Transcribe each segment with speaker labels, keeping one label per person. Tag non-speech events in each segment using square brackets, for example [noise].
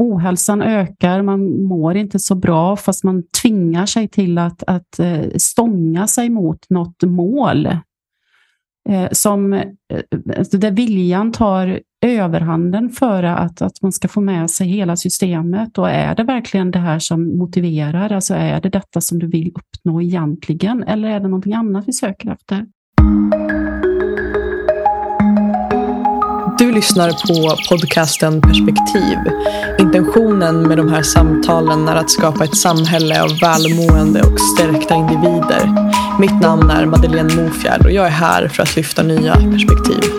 Speaker 1: ohälsan ökar, man mår inte så bra fast man tvingar sig till att, att eh, stånga sig mot något mål. Eh, som, eh, alltså där viljan tar överhanden för att, att man ska få med sig hela systemet. Och är det verkligen det här som motiverar? Alltså är det detta som du vill uppnå egentligen? Eller är det någonting annat vi söker efter?
Speaker 2: Du lyssnar på podcasten Perspektiv. Intentionen med de här samtalen är att skapa ett samhälle av välmående och stärkta individer. Mitt namn är Madeleine Mofjärd och jag är här för att lyfta nya perspektiv.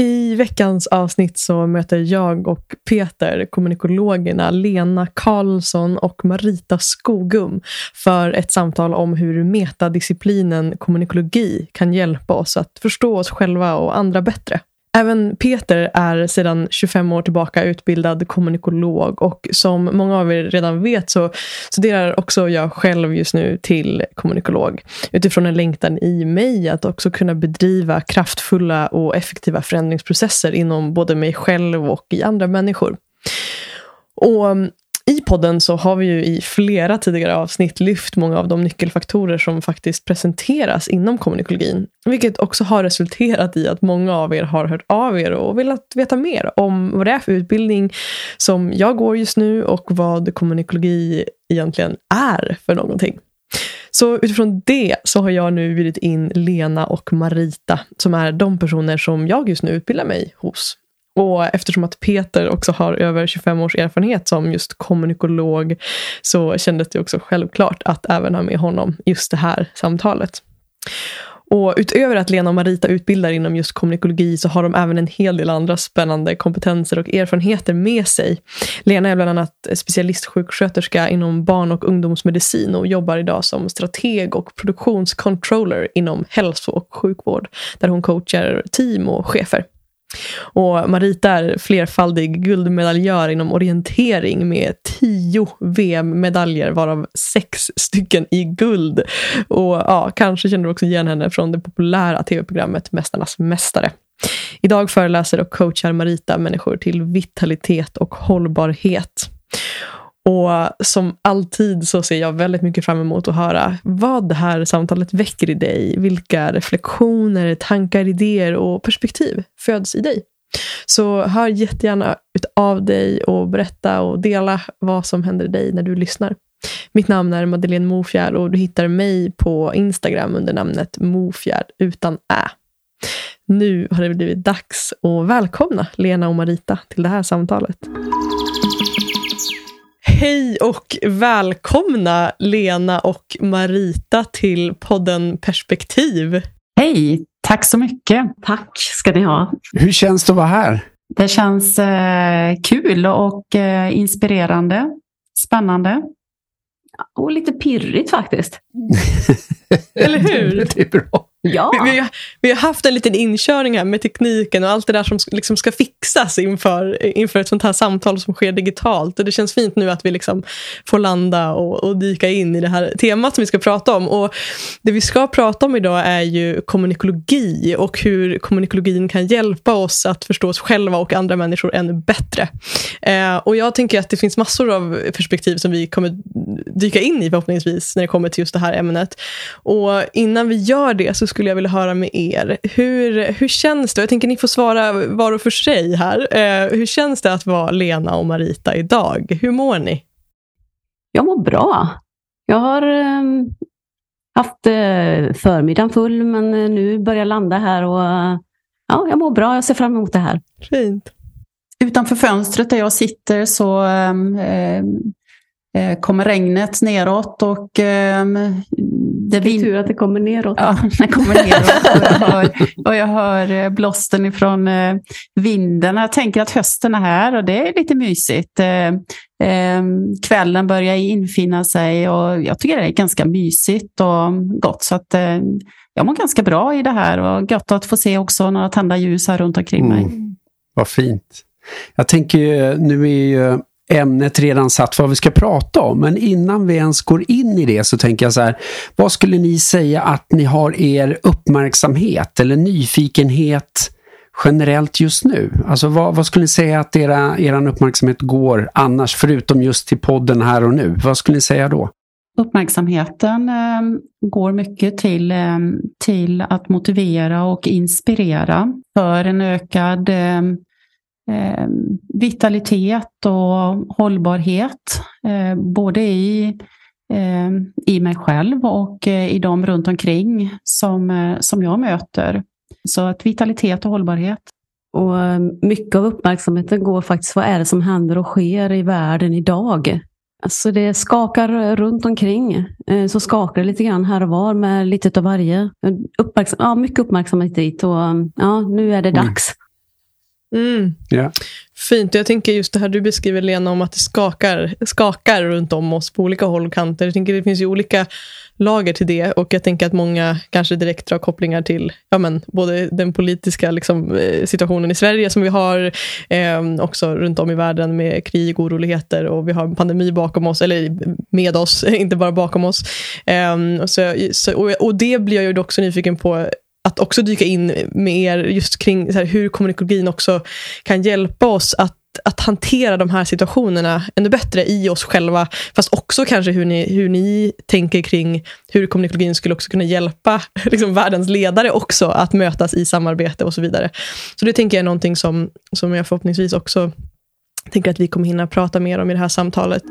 Speaker 2: I veckans avsnitt så möter jag och Peter kommunikologerna Lena Karlsson och Marita Skogum för ett samtal om hur metadisciplinen kommunikologi kan hjälpa oss att förstå oss själva och andra bättre. Även Peter är sedan 25 år tillbaka utbildad kommunikolog och som många av er redan vet så studerar också jag själv just nu till kommunikolog utifrån en längtan i mig att också kunna bedriva kraftfulla och effektiva förändringsprocesser inom både mig själv och i andra människor. Och i podden så har vi ju i flera tidigare avsnitt lyft många av de nyckelfaktorer som faktiskt presenteras inom kommunikologin. Vilket också har resulterat i att många av er har hört av er och velat veta mer om vad det är för utbildning som jag går just nu och vad kommunikologi egentligen är för någonting. Så utifrån det så har jag nu bjudit in Lena och Marita som är de personer som jag just nu utbildar mig hos. Och eftersom att Peter också har över 25 års erfarenhet som just kommunikolog så kändes det också självklart att även ha med honom just det här samtalet. Och utöver att Lena och Marita utbildar inom just kommunikologi så har de även en hel del andra spännande kompetenser och erfarenheter med sig. Lena är bland annat specialistsjuksköterska inom barn och ungdomsmedicin och jobbar idag som strateg och produktionscontroller inom hälso och sjukvård där hon coachar team och chefer. Och Marita är flerfaldig guldmedaljör inom orientering med tio VM-medaljer varav sex stycken i guld. Och ja, kanske känner du också igen henne från det populära tv-programmet Mästarnas mästare. Idag föreläser och coachar Marita människor till vitalitet och hållbarhet. Och som alltid så ser jag väldigt mycket fram emot att höra vad det här samtalet väcker i dig. Vilka reflektioner, tankar, idéer och perspektiv föds i dig. Så hör jättegärna ut av dig och berätta och dela vad som händer i dig när du lyssnar. Mitt namn är Madeleine Mofjärd och du hittar mig på Instagram under namnet Mofjärd utan ä. Nu har det blivit dags att välkomna Lena och Marita till det här samtalet. Hej och välkomna Lena och Marita till podden Perspektiv.
Speaker 1: Hej, tack så mycket.
Speaker 3: Tack ska ni ha.
Speaker 4: Hur känns det att vara här?
Speaker 1: Det känns eh, kul och eh, inspirerande, spännande.
Speaker 3: Och lite pirrigt faktiskt. [laughs]
Speaker 2: Eller hur?
Speaker 4: Det är bra.
Speaker 3: Ja.
Speaker 2: Vi, vi, har, vi har haft en liten inkörning här med tekniken och allt det där som liksom ska fixas inför, inför ett sånt här samtal som sker digitalt. Och Det känns fint nu att vi liksom får landa och, och dyka in i det här temat som vi ska prata om. Och Det vi ska prata om idag är ju kommunikologi och hur kommunikologin kan hjälpa oss att förstå oss själva och andra människor ännu bättre. Eh, och Jag tänker att det finns massor av perspektiv som vi kommer dyka in i förhoppningsvis när det kommer till just det här ämnet. Och Innan vi gör det så skulle jag vilja höra med er. Hur, hur känns det? Jag tänker ni får svara var och för sig här. Eh, hur känns det att vara Lena och Marita idag? Hur mår ni?
Speaker 3: Jag mår bra. Jag har eh, haft eh, förmiddagen full, men eh, nu börjar jag landa här och ja, jag mår bra. Jag ser fram emot det här.
Speaker 2: Fint.
Speaker 1: Utanför fönstret där jag sitter så eh, eh, kommer regnet neråt och eh,
Speaker 3: det är tur att det kommer neråt.
Speaker 1: Ja, det kommer neråt. Och jag hör, och jag hör eh, blåsten ifrån eh, vinden. Jag tänker att hösten är här och det är lite mysigt. Eh, kvällen börjar infinna sig och jag tycker det är ganska mysigt och gott. Så att jag mår ganska bra i det här och gott att få se också några tända ljus här runt omkring mig. Mm.
Speaker 4: Vad fint. Jag tänker, nu är ju ämnet redan satt vad vi ska prata om. Men innan vi ens går in i det så tänker jag så här. Vad skulle ni säga att ni har er uppmärksamhet eller nyfikenhet generellt just nu? Alltså vad, vad skulle ni säga att era, er uppmärksamhet går annars, förutom just till podden här och nu? Vad skulle ni säga då?
Speaker 1: Uppmärksamheten eh, går mycket till, eh, till att motivera och inspirera för en ökad eh, eh vitalitet och hållbarhet. Eh, både i, eh, i mig själv och i de runt omkring som, som jag möter. Så att vitalitet och hållbarhet.
Speaker 3: Och mycket av uppmärksamheten går faktiskt, vad är det som händer och sker i världen idag? Alltså det skakar runt omkring. Så skakar det lite grann här och var med lite av varje. Uppmärksam ja, mycket uppmärksamhet dit och ja, nu är det mm. dags.
Speaker 2: Mm. Yeah. Fint. Jag tänker just det här du beskriver Lena om att det skakar, skakar runt om oss på olika håll och kanter. Jag tänker det finns ju olika lager till det och jag tänker att många kanske direkt drar kopplingar till ja, men, både den politiska liksom, eh, situationen i Sverige som vi har, eh, också runt om i världen med krig och oroligheter och vi har en pandemi bakom oss, eller med oss, [laughs] inte bara bakom oss. Eh, och, så, så, och, och det blir jag ju också nyfiken på att också dyka in med er just kring här, hur kommunikologin också kan hjälpa oss att att hantera de här situationerna ännu bättre i oss själva. Fast också kanske hur ni, hur ni tänker kring hur kommunikologin skulle också kunna hjälpa [laughs] liksom, världens ledare också att mötas i samarbete och så vidare. Så det tänker jag är någonting som, som jag förhoppningsvis också tänker att vi kommer hinna prata mer om i det här samtalet.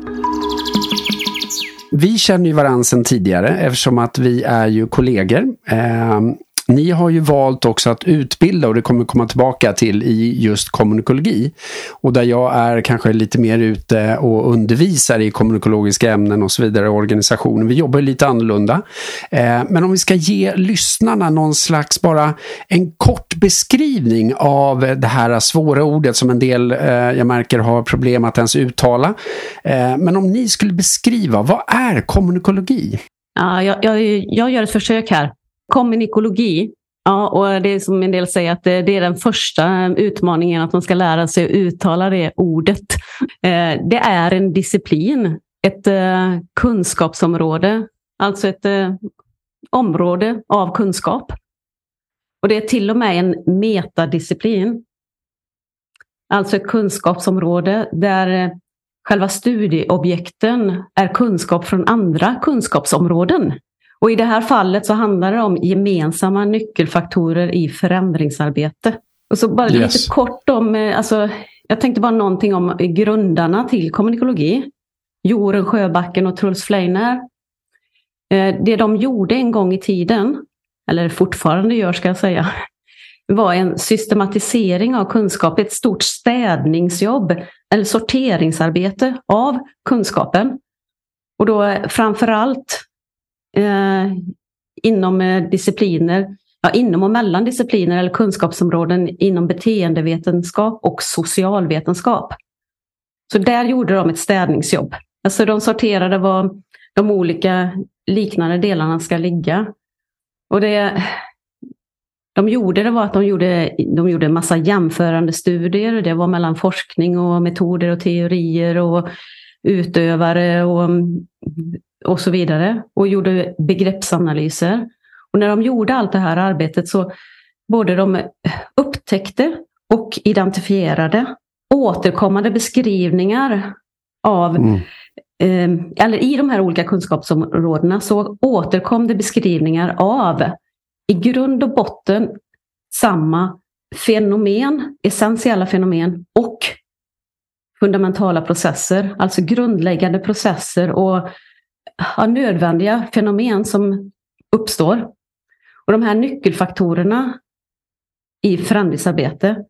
Speaker 4: Vi känner ju varandra sedan tidigare eftersom att vi är ju kollegor. Eh, ni har ju valt också att utbilda och det kommer komma tillbaka till i just kommunikologi. Och där jag är kanske lite mer ute och undervisar i kommunikologiska ämnen och så vidare i organisationen. Vi jobbar lite annorlunda. Eh, men om vi ska ge lyssnarna någon slags bara en kort beskrivning av det här svåra ordet som en del eh, jag märker har problem att ens uttala. Eh, men om ni skulle beskriva, vad är kommunikologi?
Speaker 3: Ja, jag, jag, jag gör ett försök här kommunikologi. Ja, och det är som en del säger att det, är den första utmaningen, att man ska lära sig att uttala det ordet. Eh, det är en disciplin, ett eh, kunskapsområde, alltså ett eh, område av kunskap. Och det är till och med en metadisciplin. Alltså ett kunskapsområde där själva studieobjekten är kunskap från andra kunskapsområden. Och I det här fallet så handlar det om gemensamma nyckelfaktorer i förändringsarbete. Och så bara yes. lite kort om, eh, alltså, jag tänkte bara någonting om grundarna till kommunikologi. Joren Sjöbacken och Truls Fleiner. Eh, det de gjorde en gång i tiden, eller fortfarande gör ska jag säga, [laughs] var en systematisering av kunskap, ett stort städningsjobb eller sorteringsarbete av kunskapen. Och då framför allt eh, inom eh, discipliner, ja, inom och mellan discipliner eller kunskapsområden inom beteendevetenskap och socialvetenskap. Så där gjorde de ett städningsjobb. Alltså de sorterade var de olika liknande delarna ska ligga. Och det de gjorde det var att de gjorde, de gjorde en massa jämförande studier. Det var mellan forskning och metoder och teorier och utövare och och så vidare och gjorde begreppsanalyser. Och när de gjorde allt det här arbetet så både de upptäckte och identifierade återkommande beskrivningar av mm. eh, eller i de här olika kunskapsområdena så återkom det beskrivningar av i grund och botten samma fenomen, essentiella fenomen och fundamentala processer, alltså grundläggande processer och ja, nödvändiga fenomen som uppstår. Och de här nyckelfaktorerna i förändringsarbete,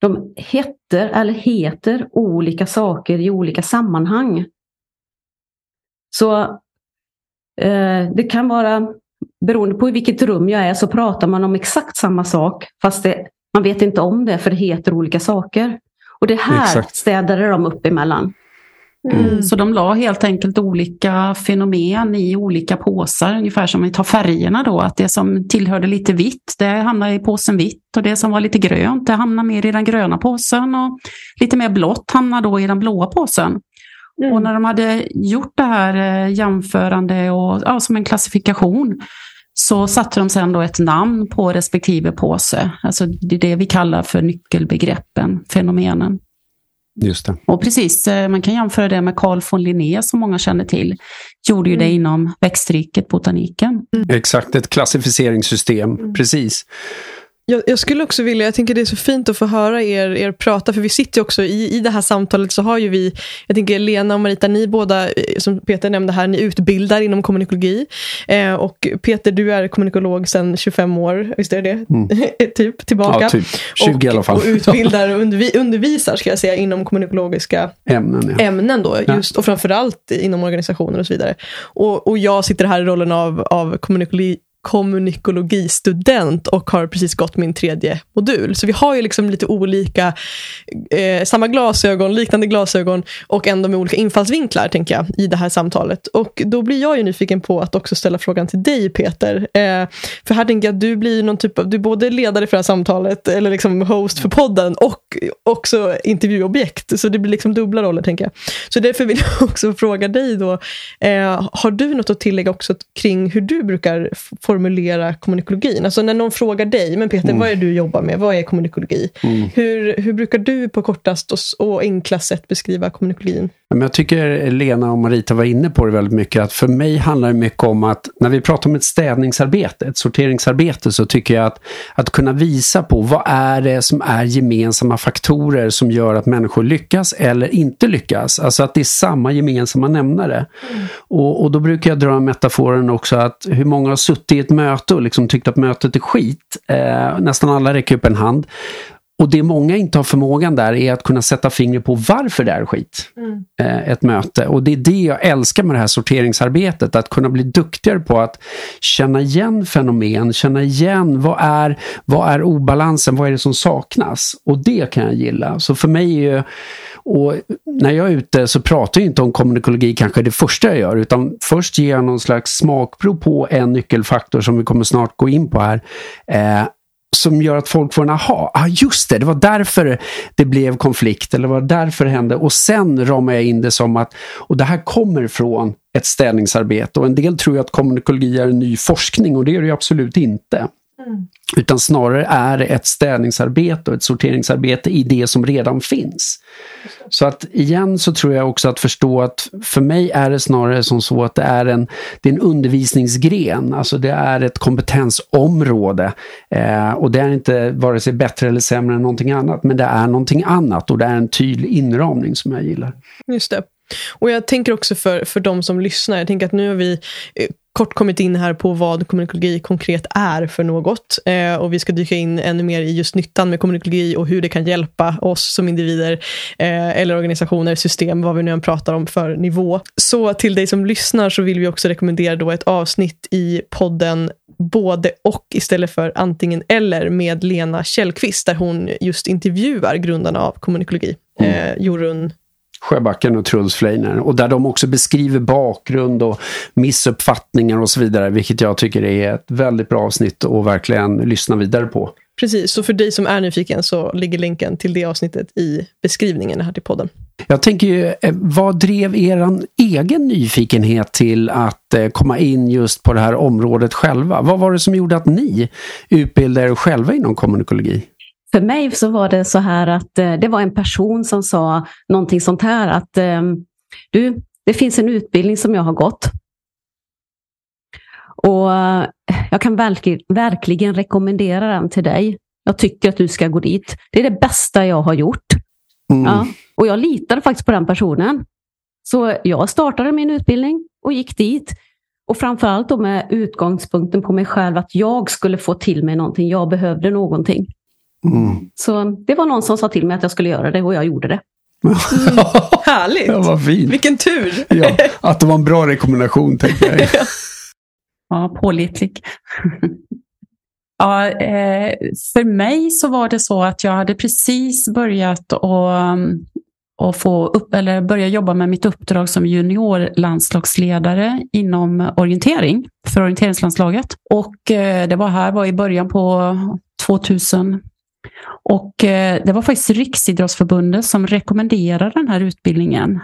Speaker 3: de heter eller heter olika saker i olika sammanhang. Så eh, det kan vara, beroende på i vilket rum jag är, så pratar man om exakt samma sak, fast det, man vet inte om det, för det heter olika saker. Och det här exakt. städade de upp emellan. Mm.
Speaker 1: Så de la helt enkelt olika fenomen i olika påsar, ungefär som vi tar färgerna då, att det som tillhörde lite vitt, det hamnar i påsen vitt och det som var lite grönt, det hamnar mer i den gröna påsen och lite mer blått hamnar då i den blåa påsen. Mm. Och när de hade gjort det här eh, jämförande och ja, som en klassifikation så satte de sedan då ett namn på respektive påse. Alltså det är det vi kallar för nyckelbegreppen, fenomenen.
Speaker 4: Just det.
Speaker 1: Och precis, eh, man kan jämföra det med Carl von Linné som många känner till. Gjorde ju det inom växtriket, botaniken.
Speaker 4: Exakt, ett klassificeringssystem. Precis.
Speaker 2: Jag, jag, skulle också vilja, jag tänker det är så fint att få höra er, er prata, för vi sitter ju också i, i det här samtalet så har ju vi, jag tänker Lena och Marita, ni båda, eh, som Peter nämnde här, ni utbildar inom kommunikologi. Eh, och Peter, du är kommunikolog sedan 25 år, visst är det mm. [laughs] typ tillbaka?
Speaker 4: Ja, typ 20 och, i alla fall.
Speaker 2: Och utbildar och undervi, undervisar, ska jag säga, inom kommunikologiska
Speaker 4: ämnen, ja.
Speaker 2: ämnen då, just, ja. och framförallt inom organisationer och så vidare. Och, och jag sitter här i rollen av, av kommunikologi kommunikologistudent och har precis gått min tredje modul. Så vi har ju liksom lite olika, eh, samma glasögon, liknande glasögon och ändå med olika infallsvinklar tänker jag i det här samtalet. Och då blir jag ju nyfiken på att också ställa frågan till dig Peter. Eh, för här tänker jag att du blir någon typ av, du är både ledare för det här samtalet eller liksom host för podden och också intervjuobjekt. Så det blir liksom dubbla roller tänker jag. Så därför vill jag [laughs] också fråga dig då, eh, har du något att tillägga också kring hur du brukar formulera kommunikologin? Alltså när någon frågar dig, men Peter, mm. vad är det du jobbar med? Vad är kommunikologi? Mm. Hur, hur brukar du på kortast och, och enklast sätt beskriva kommunikologin?
Speaker 4: Jag tycker Lena och Marita var inne på det väldigt mycket, att för mig handlar det mycket om att när vi pratar om ett städningsarbete, ett sorteringsarbete, så tycker jag att, att kunna visa på vad är det som är gemensamma faktorer som gör att människor lyckas eller inte lyckas. Alltså att det är samma gemensamma nämnare. Mm. Och, och då brukar jag dra metaforen också att hur många har suttit i ett möte och liksom tyckt att mötet är skit. Eh, nästan alla räcker upp en hand. Och det många inte har förmågan där är att kunna sätta fingret på varför det är skit. Mm. Eh, ett möte. Och det är det jag älskar med det här sorteringsarbetet. Att kunna bli duktigare på att känna igen fenomen, känna igen vad är, vad är obalansen, vad är det som saknas? Och det kan jag gilla. Så för mig är ju och när jag är ute så pratar jag inte om kommunikologi kanske det första jag gör utan först ger jag någon slags smakprov på en nyckelfaktor som vi kommer snart gå in på här. Eh, som gör att folk får en aha. Ah, just det, det var därför det blev konflikt eller det var därför det hände. Och sen ramar jag in det som att, och det här kommer från ett ställningsarbete. Och en del tror ju att kommunikologi är en ny forskning och det är det absolut inte. Mm. Utan snarare är det ett städningsarbete och ett sorteringsarbete i det som redan finns. Så att igen så tror jag också att förstå att för mig är det snarare som så att det är en, det är en undervisningsgren, alltså det är ett kompetensområde. Eh, och det är inte vare sig bättre eller sämre än någonting annat, men det är någonting annat och det är en tydlig inramning som jag gillar.
Speaker 2: Just det. Och jag tänker också för, för de som lyssnar, jag tänker att nu har vi eh, kort kommit in här på vad kommunikologi konkret är för något. Eh, och vi ska dyka in ännu mer i just nyttan med kommunikologi och hur det kan hjälpa oss som individer eh, eller organisationer, system, vad vi nu än pratar om för nivå. Så till dig som lyssnar så vill vi också rekommendera då ett avsnitt i podden både och istället för antingen eller med Lena Källqvist där hon just intervjuar grundarna av kommunikologi. Mm. Eh, Jorun
Speaker 4: Sjöbacken och Truls Fleiner. Och där de också beskriver bakgrund och missuppfattningar och så vidare. Vilket jag tycker är ett väldigt bra avsnitt att verkligen lyssna vidare på.
Speaker 2: Precis, så för dig som är nyfiken så ligger länken till det avsnittet i beskrivningen här till podden.
Speaker 4: Jag tänker ju, eh, vad drev er egen nyfikenhet till att eh, komma in just på det här området själva? Vad var det som gjorde att ni utbildade er själva inom kommunikologi?
Speaker 3: För mig så var det så här att eh, det var en person som sa någonting sånt här att eh, du, det finns en utbildning som jag har gått. Och eh, jag kan verkligen, verkligen rekommendera den till dig. Jag tycker att du ska gå dit. Det är det bästa jag har gjort. Mm. Ja, och jag litade faktiskt på den personen. Så jag startade min utbildning och gick dit. Och framförallt då med utgångspunkten på mig själv att jag skulle få till mig någonting. Jag behövde någonting. Mm. Så det var någon som sa till mig att jag skulle göra det och jag gjorde det.
Speaker 2: Mm. [laughs] Härligt!
Speaker 4: Ja, vad fint.
Speaker 2: Vilken tur!
Speaker 4: ja, [laughs] att det var en bra rekommendation, tänker jag.
Speaker 1: ja, pålitlig. [laughs] ja, eh, för mig så var det så att jag hade precis börjat att och få upp, eller börja jobba med mitt uppdrag som juniorlandslagsledare inom orientering för orienteringslandslaget. Och eh, det var här var i början på 2000 och eh, det var faktiskt Riksidrottsförbundet som rekommenderade den här utbildningen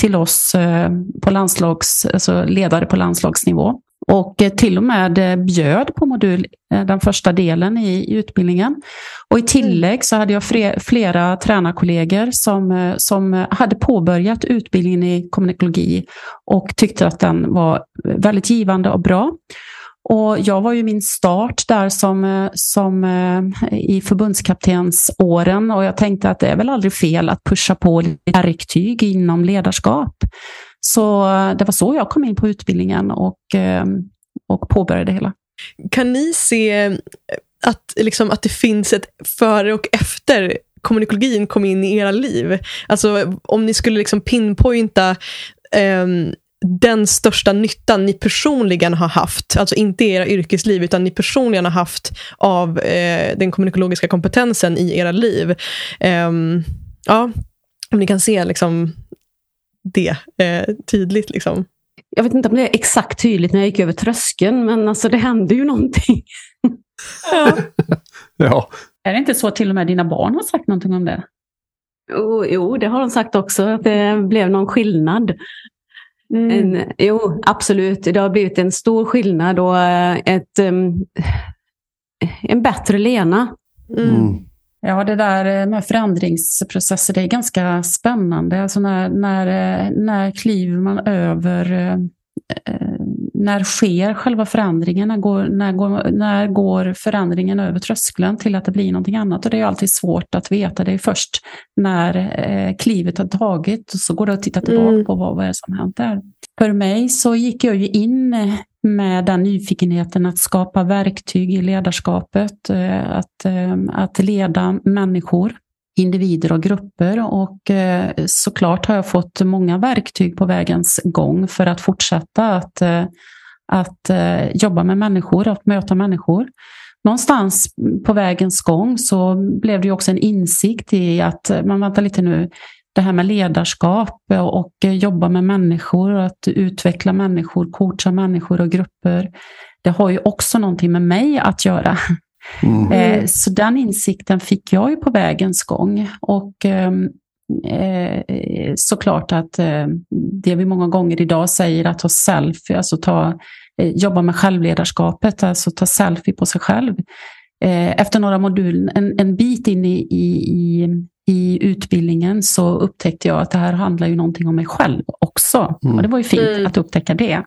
Speaker 1: till oss eh, på landslags, alltså ledare på landslagsnivå. och eh, till och med eh, bjöd på modul, eh, den första delen i utbildningen. Och I tillägg så hade jag flera tränarkollegor som, eh, som hade påbörjat utbildningen i kommunikologi och tyckte att den var väldigt givande och bra. Och jag var ju min start där som, eh, som eh, i förbundskaptensåren och jag tänkte att det är väl aldrig fel att pusha på verktyg inom ledarskap. Så eh, det var så jag kom in på utbildningen och, och påbörjade det hela.
Speaker 2: Kan ni se att, liksom, att det finns ett före och efter kommunikologin kom in i era liv? Alltså om ni skulle liksom pinpointa um, den största nyttan ni personligen har haft, alltså inte i era yrkesliv, utan ni personligen har haft av eh, den kommunikologiska kompetensen i era liv. Um, ja, om ni kan se liksom, det eh, tydligt. Liksom.
Speaker 3: Jag vet inte om det är exakt tydligt när jag gick över tröskeln, men alltså det hände ju någonting.
Speaker 4: ja. [laughs] ja.
Speaker 1: Är det inte så att till och med dina barn har sagt någonting om det?
Speaker 3: Jo, jo det har de sagt också, att det blev någon skillnad. Mm. En, jo, absolut. Det har blivit en stor skillnad och eh, ett, um, en bättre Lena.
Speaker 1: Mm. Ja, det där eh, med förändringsprocesser, det är ganska spännande. Alltså när, när, eh, när kliver man över när sker själva förändringen? När går, när, går, när går förändringen över tröskeln till att det blir någonting annat? Och det är alltid svårt att veta. Det är först när eh, klivet har tagit och så går det att titta tillbaka mm. på vad, vad är det som hänt där. För mig så gick jag ju in med den nyfikenheten att skapa verktyg i ledarskapet, eh, att, eh, att leda människor individer och grupper och eh, såklart har jag fått många verktyg på vägens gång för att fortsätta att, eh, att eh, jobba med människor, att möta människor. Någonstans på vägens gång så blev det också en insikt i att man väntar lite nu, det här med ledarskap och jobba med människor, att utveckla människor, coacha människor och grupper. Det har ju också någonting med mig att göra. Mm. Eh, så den insikten fick jag ju på vägens gång. Och ehm, eh, såklart att eh, det vi många gånger idag säger att ta selfie, alltså ta, eh, jobba med självledarskapet, alltså ta selfie på sig själv. Eh, efter några moduler, en, en bit in i, i, i utbildningen så upptäckte jag att det här handlar ju någonting om mig själv också. Mm. Och det var ju fint mm. att upptäcka det.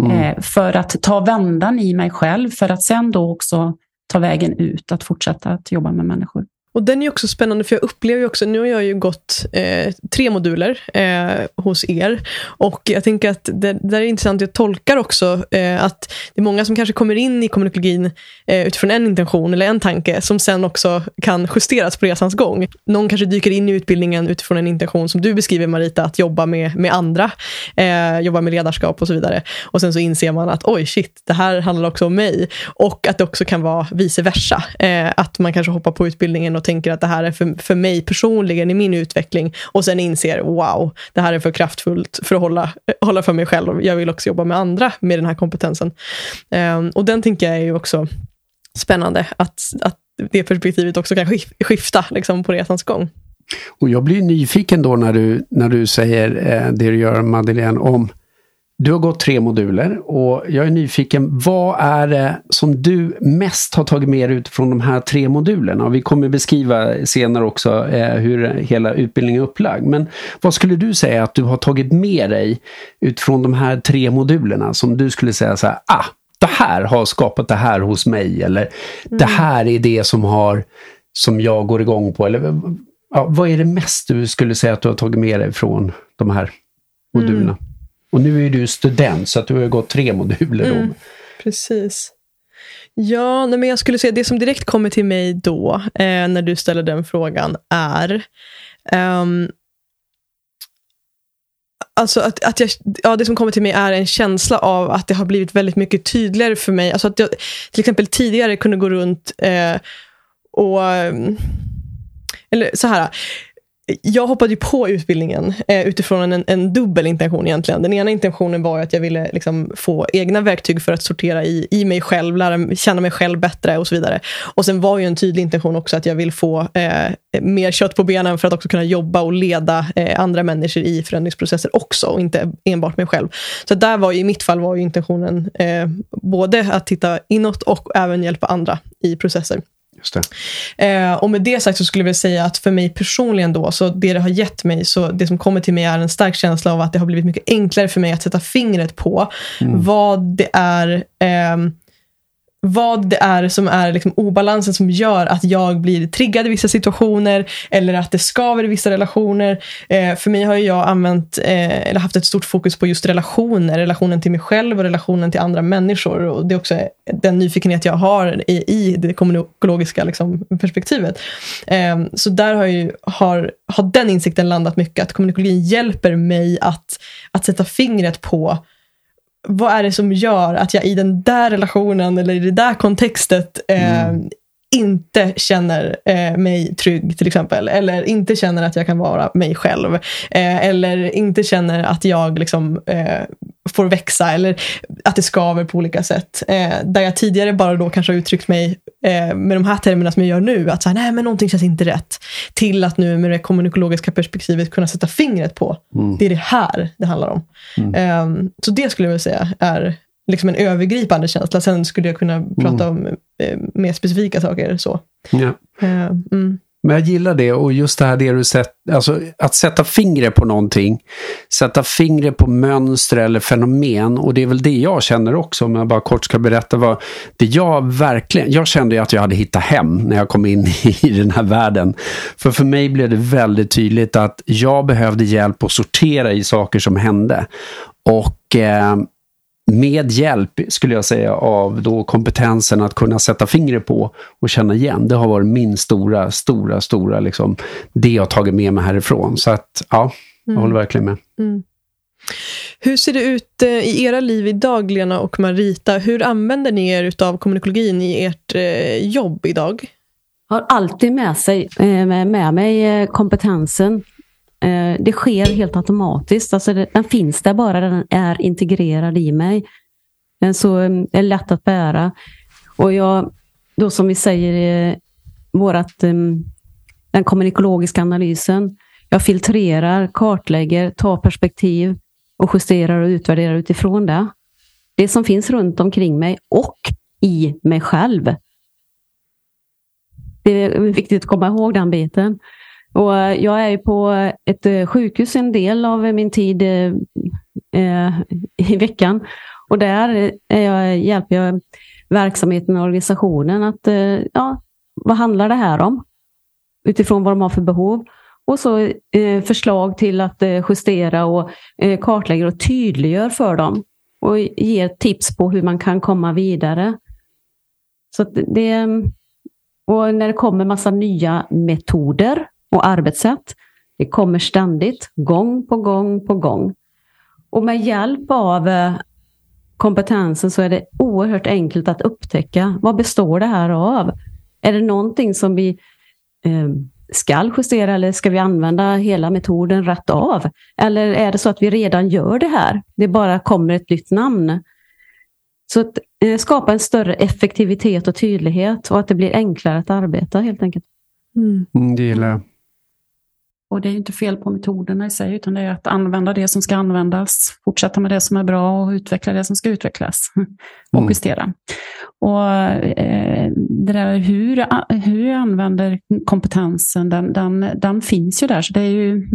Speaker 1: Mm. Eh, för att ta vändan i mig själv, för att sen då också ta vägen ut, att fortsätta att jobba med människor.
Speaker 2: Och Den är också spännande, för jag upplever ju också, nu har jag ju gått eh, tre moduler eh, hos er. Och jag tänker att det, det är intressant, jag tolkar också eh, att det är många som kanske kommer in i kommunikologin eh, utifrån en intention eller en tanke, som sen också kan justeras på resans gång. Någon kanske dyker in i utbildningen utifrån en intention, som du beskriver Marita, att jobba med, med andra, eh, jobba med ledarskap och så vidare. Och sen så inser man att oj, shit, det här handlar också om mig. Och att det också kan vara vice versa. Eh, att man kanske hoppar på utbildningen och och tänker att det här är för, för mig personligen i min utveckling och sen inser wow, det här är för kraftfullt för att hålla, eh, hålla för mig själv. Jag vill också jobba med andra med den här kompetensen. Um, och den tänker jag är ju också spännande, att, att det perspektivet också kan skifta liksom, på resans gång.
Speaker 4: Och jag blir nyfiken då när du, när du säger eh, det du gör Madeleine om du har gått tre moduler och jag är nyfiken, vad är det som du mest har tagit med dig utifrån de här tre modulerna? vi kommer beskriva senare också eh, hur hela utbildningen är upplagd. Men vad skulle du säga att du har tagit med dig utifrån de här tre modulerna som du skulle säga så här, ah, det här har skapat det här hos mig eller mm. det här är det som har som jag går igång på. Eller, ja, vad är det mest du skulle säga att du har tagit med dig från de här modulerna? Mm. Och nu är du student så att du har gått tre moduler. Mm,
Speaker 2: precis. Ja, nej, men jag skulle säga det som direkt kommer till mig då, eh, när du ställer den frågan, är um, Alltså att, att jag, ja, det som kommer till mig är en känsla av att det har blivit väldigt mycket tydligare för mig. Alltså att jag till exempel tidigare kunde gå runt eh, och... Ehm, eller så här jag hoppade ju på utbildningen eh, utifrån en, en dubbel intention egentligen. Den ena intentionen var att jag ville liksom, få egna verktyg för att sortera i, i mig själv, lära känna mig själv bättre och så vidare. Och sen var ju en tydlig intention också att jag vill få eh, mer kött på benen för att också kunna jobba och leda eh, andra människor i förändringsprocesser också, och inte enbart mig själv. Så där var i mitt fall var intentionen eh, både att titta inåt och även hjälpa andra i processer. Eh, och med det sagt så skulle jag säga att för mig personligen då, så det det har gett mig, så det som kommer till mig är en stark känsla av att det har blivit mycket enklare för mig att sätta fingret på mm. vad det är eh, vad det är som är liksom obalansen som gör att jag blir triggad i vissa situationer eller att det skaver i vissa relationer. Eh, för mig har jag använt, eh, eller haft ett stort fokus på just relationer. Relationen till mig själv och relationen till andra människor. Och det är också den nyfikenhet jag har i, i det kommunikologiska liksom, perspektivet. Eh, så där har, ju, har, har den insikten landat mycket. Att kommunikologin hjälper mig att, att sätta fingret på vad är det som gör att jag i den där relationen eller i det där kontextet eh, mm inte känner eh, mig trygg till exempel. Eller inte känner att jag kan vara mig själv. Eh, eller inte känner att jag liksom, eh, får växa eller att det skaver på olika sätt. Eh, där jag tidigare bara då kanske har uttryckt mig eh, med de här termerna som jag gör nu, att så här, nej men någonting känns inte rätt. Till att nu med det kommunikologiska perspektivet kunna sätta fingret på, mm. det är det här det handlar om. Mm. Eh, så det skulle jag vilja säga är liksom en övergripande känsla. Sen skulle jag kunna prata mm. om eh, mer specifika saker. så.
Speaker 4: Ja. Eh, mm. Men jag gillar det och just det här det du sett, alltså att sätta fingret på någonting. Sätta fingret på mönster eller fenomen och det är väl det jag känner också om jag bara kort ska berätta vad det jag verkligen, jag kände att jag hade hittat hem när jag kom in [laughs] i den här världen. För för mig blev det väldigt tydligt att jag behövde hjälp att sortera i saker som hände. Och eh, med hjälp, skulle jag säga, av då kompetensen att kunna sätta fingret på och känna igen. Det har varit min stora, stora, stora, liksom, det jag tagit med mig härifrån. Så att, ja, jag mm. håller verkligen med. Mm.
Speaker 2: Hur ser det ut eh, i era liv idag, Lena och Marita? Hur använder ni er av kommunikologin i ert eh, jobb idag?
Speaker 3: Jag har alltid med, sig, eh, med mig kompetensen Eh, det sker helt automatiskt. Alltså den finns där bara, den är integrerad i mig. Den så mm, är lätt att bära. Och jag, då som vi säger, vårat, mm, den kommunikologiska analysen. Jag filtrerar, kartlägger, tar perspektiv och justerar och utvärderar utifrån det. Det som finns runt omkring mig och i mig själv. Det är viktigt att komma ihåg den biten. Och eh, jag är på ett eh, sjukhus en del av eh, min tid eh, [laughs] i veckan. Och där är jag, hjälper jag verksamheten och organisationen att, ja, vad handlar det här om? Utifrån vad de har för behov. Och så eh, förslag till att eh, justera och eh, kartlägga och tydliggör för dem. Och ger tips på hur man kan komma vidare. Så det, och när det kommer massa nya metoder och arbetssätt. Det kommer ständigt, gång på gång på gång. Och med hjälp av eh, kompetensen så är det oerhört enkelt att upptäcka vad består det här av? Är det någonting som vi eh, ska justera eller ska vi använda hela metoden rätt av? Eller är det så att vi redan gör det här? Det bara kommer ett nytt namn. Så att eh, skapa en större effektivitet och tydlighet och att det blir enklare att arbeta helt enkelt.
Speaker 4: Mm. mm det gillar jag.
Speaker 1: Och det är inte fel på metoderna i sig, utan det är att använda det som ska användas, fortsätta med det som är bra och utveckla det som ska utvecklas och [laughs] mm. justera. Och eh, det där hur, hur jag använder kompetensen, den, den, den finns ju där. Så det är ju,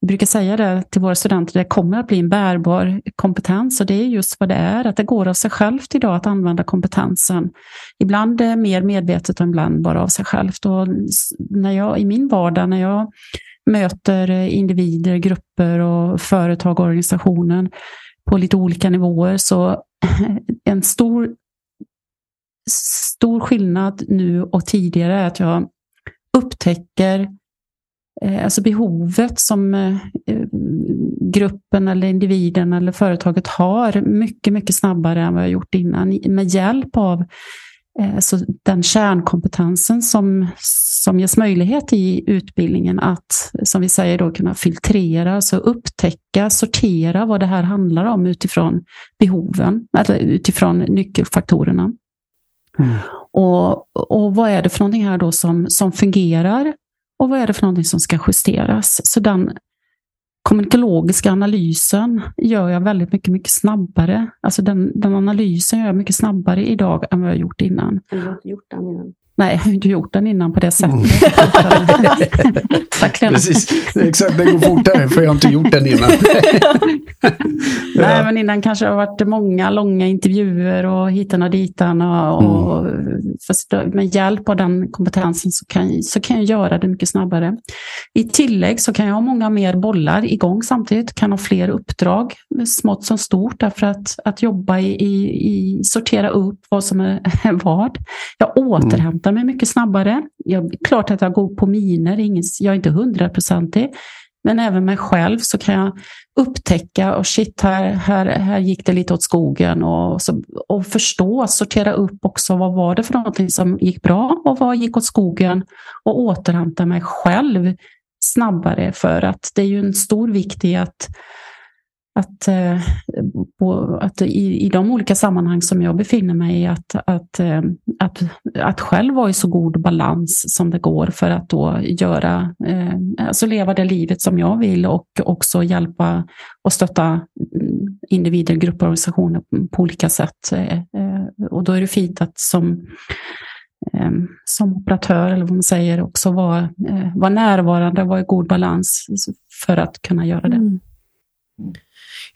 Speaker 1: vi brukar säga det till våra studenter, det kommer att bli en bärbar kompetens och det är just vad det är, att det går av sig självt idag att använda kompetensen. Ibland mer medvetet och ibland bara av sig självt. Och när jag, I min vardag, när jag möter individer, grupper och företag och organisationen på lite olika nivåer. Så [clears throat] en stor, stor skillnad nu och tidigare är att jag upptäcker alltså behovet som eh, gruppen eller individen eller företaget har mycket, mycket snabbare än vad jag gjort innan med hjälp av Eh, så den kärnkompetensen som, som ges möjlighet i utbildningen att, som vi säger, då, kunna filtrera, alltså upptäcka, sortera vad det här handlar om utifrån behoven, eller utifrån nyckelfaktorerna. Mm. Och, och vad är det för någonting här då som, som fungerar och vad är det för någonting som ska justeras? Så den kommunikologiska analysen gör jag väldigt mycket, mycket snabbare. Alltså den, den analysen gör jag mycket snabbare idag än vad jag gjort innan.
Speaker 3: Än har gjort innan?
Speaker 1: Nej, jag har inte gjort den innan på det sättet.
Speaker 4: Mm. [laughs] Precis, exakt, det går fortare för jag har inte gjort den innan. [laughs]
Speaker 1: Nej, men innan kanske det har varit många långa intervjuer och hitan och ditan. Och, och mm. med hjälp av den kompetensen så kan, så kan jag göra det mycket snabbare. I tillägg så kan jag ha många mer bollar igång samtidigt, kan ha fler uppdrag, smått som stort, därför att, att jobba i, i, i sortera upp vad som är [laughs] vad. Jag återhämtar förväntar mig mycket snabbare. Jag, klart att jag går på miner, jag är inte hundraprocentig. Men även mig själv så kan jag upptäcka, och shit, här, här, här gick det lite åt skogen. Och, så, och förstå, sortera upp också, vad var det för någonting som gick bra och vad gick åt skogen? Och återhämta mig själv snabbare för att det är ju en stor vikt i att att, eh, att i, i de olika sammanhang som jag befinner mig i, att, att, eh, att, att själv vara i så god balans som det går för att då göra, eh, alltså leva det livet som jag vill och också hjälpa och stötta mm, individer, grupper, organisationer på olika sätt. Och då är det fint att som som operatör, eller vad man säger, också vara, vara närvarande och vara i god balans för att kunna göra det. Mm.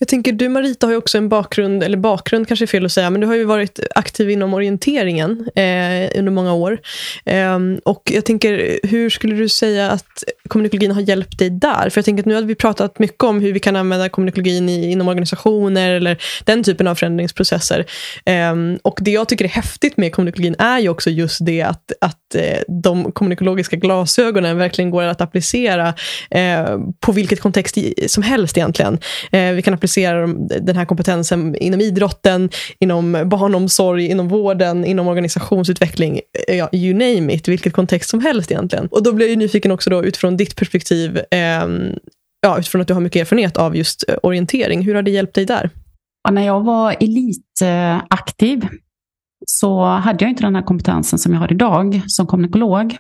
Speaker 2: Jag tänker, du Marita har ju också en bakgrund, eller bakgrund kanske är fel att säga, men du har ju varit aktiv inom orienteringen eh, under många år. Eh, och jag tänker, hur skulle du säga att kommunikologin har hjälpt dig där? För jag tänker att nu har vi pratat mycket om hur vi kan använda kommunikologin i, inom organisationer eller den typen av förändringsprocesser. Eh, och det jag tycker är häftigt med kommunikologin är ju också just det att, att eh, de kommunikologiska glasögonen verkligen går att applicera eh, på vilket kontext som helst egentligen. Eh, vi kan applicera den här kompetensen inom idrotten, inom barnomsorg, inom vården, inom organisationsutveckling, eh, ja, you name it, vilket kontext som helst egentligen. Och då blir jag nyfiken också då utifrån ditt perspektiv, eh, ja, utifrån att du har mycket erfarenhet av just eh, orientering. Hur har det hjälpt dig där?
Speaker 1: Ja, när jag var elitaktiv så hade jag inte den här kompetensen som jag har idag som kommunikolog.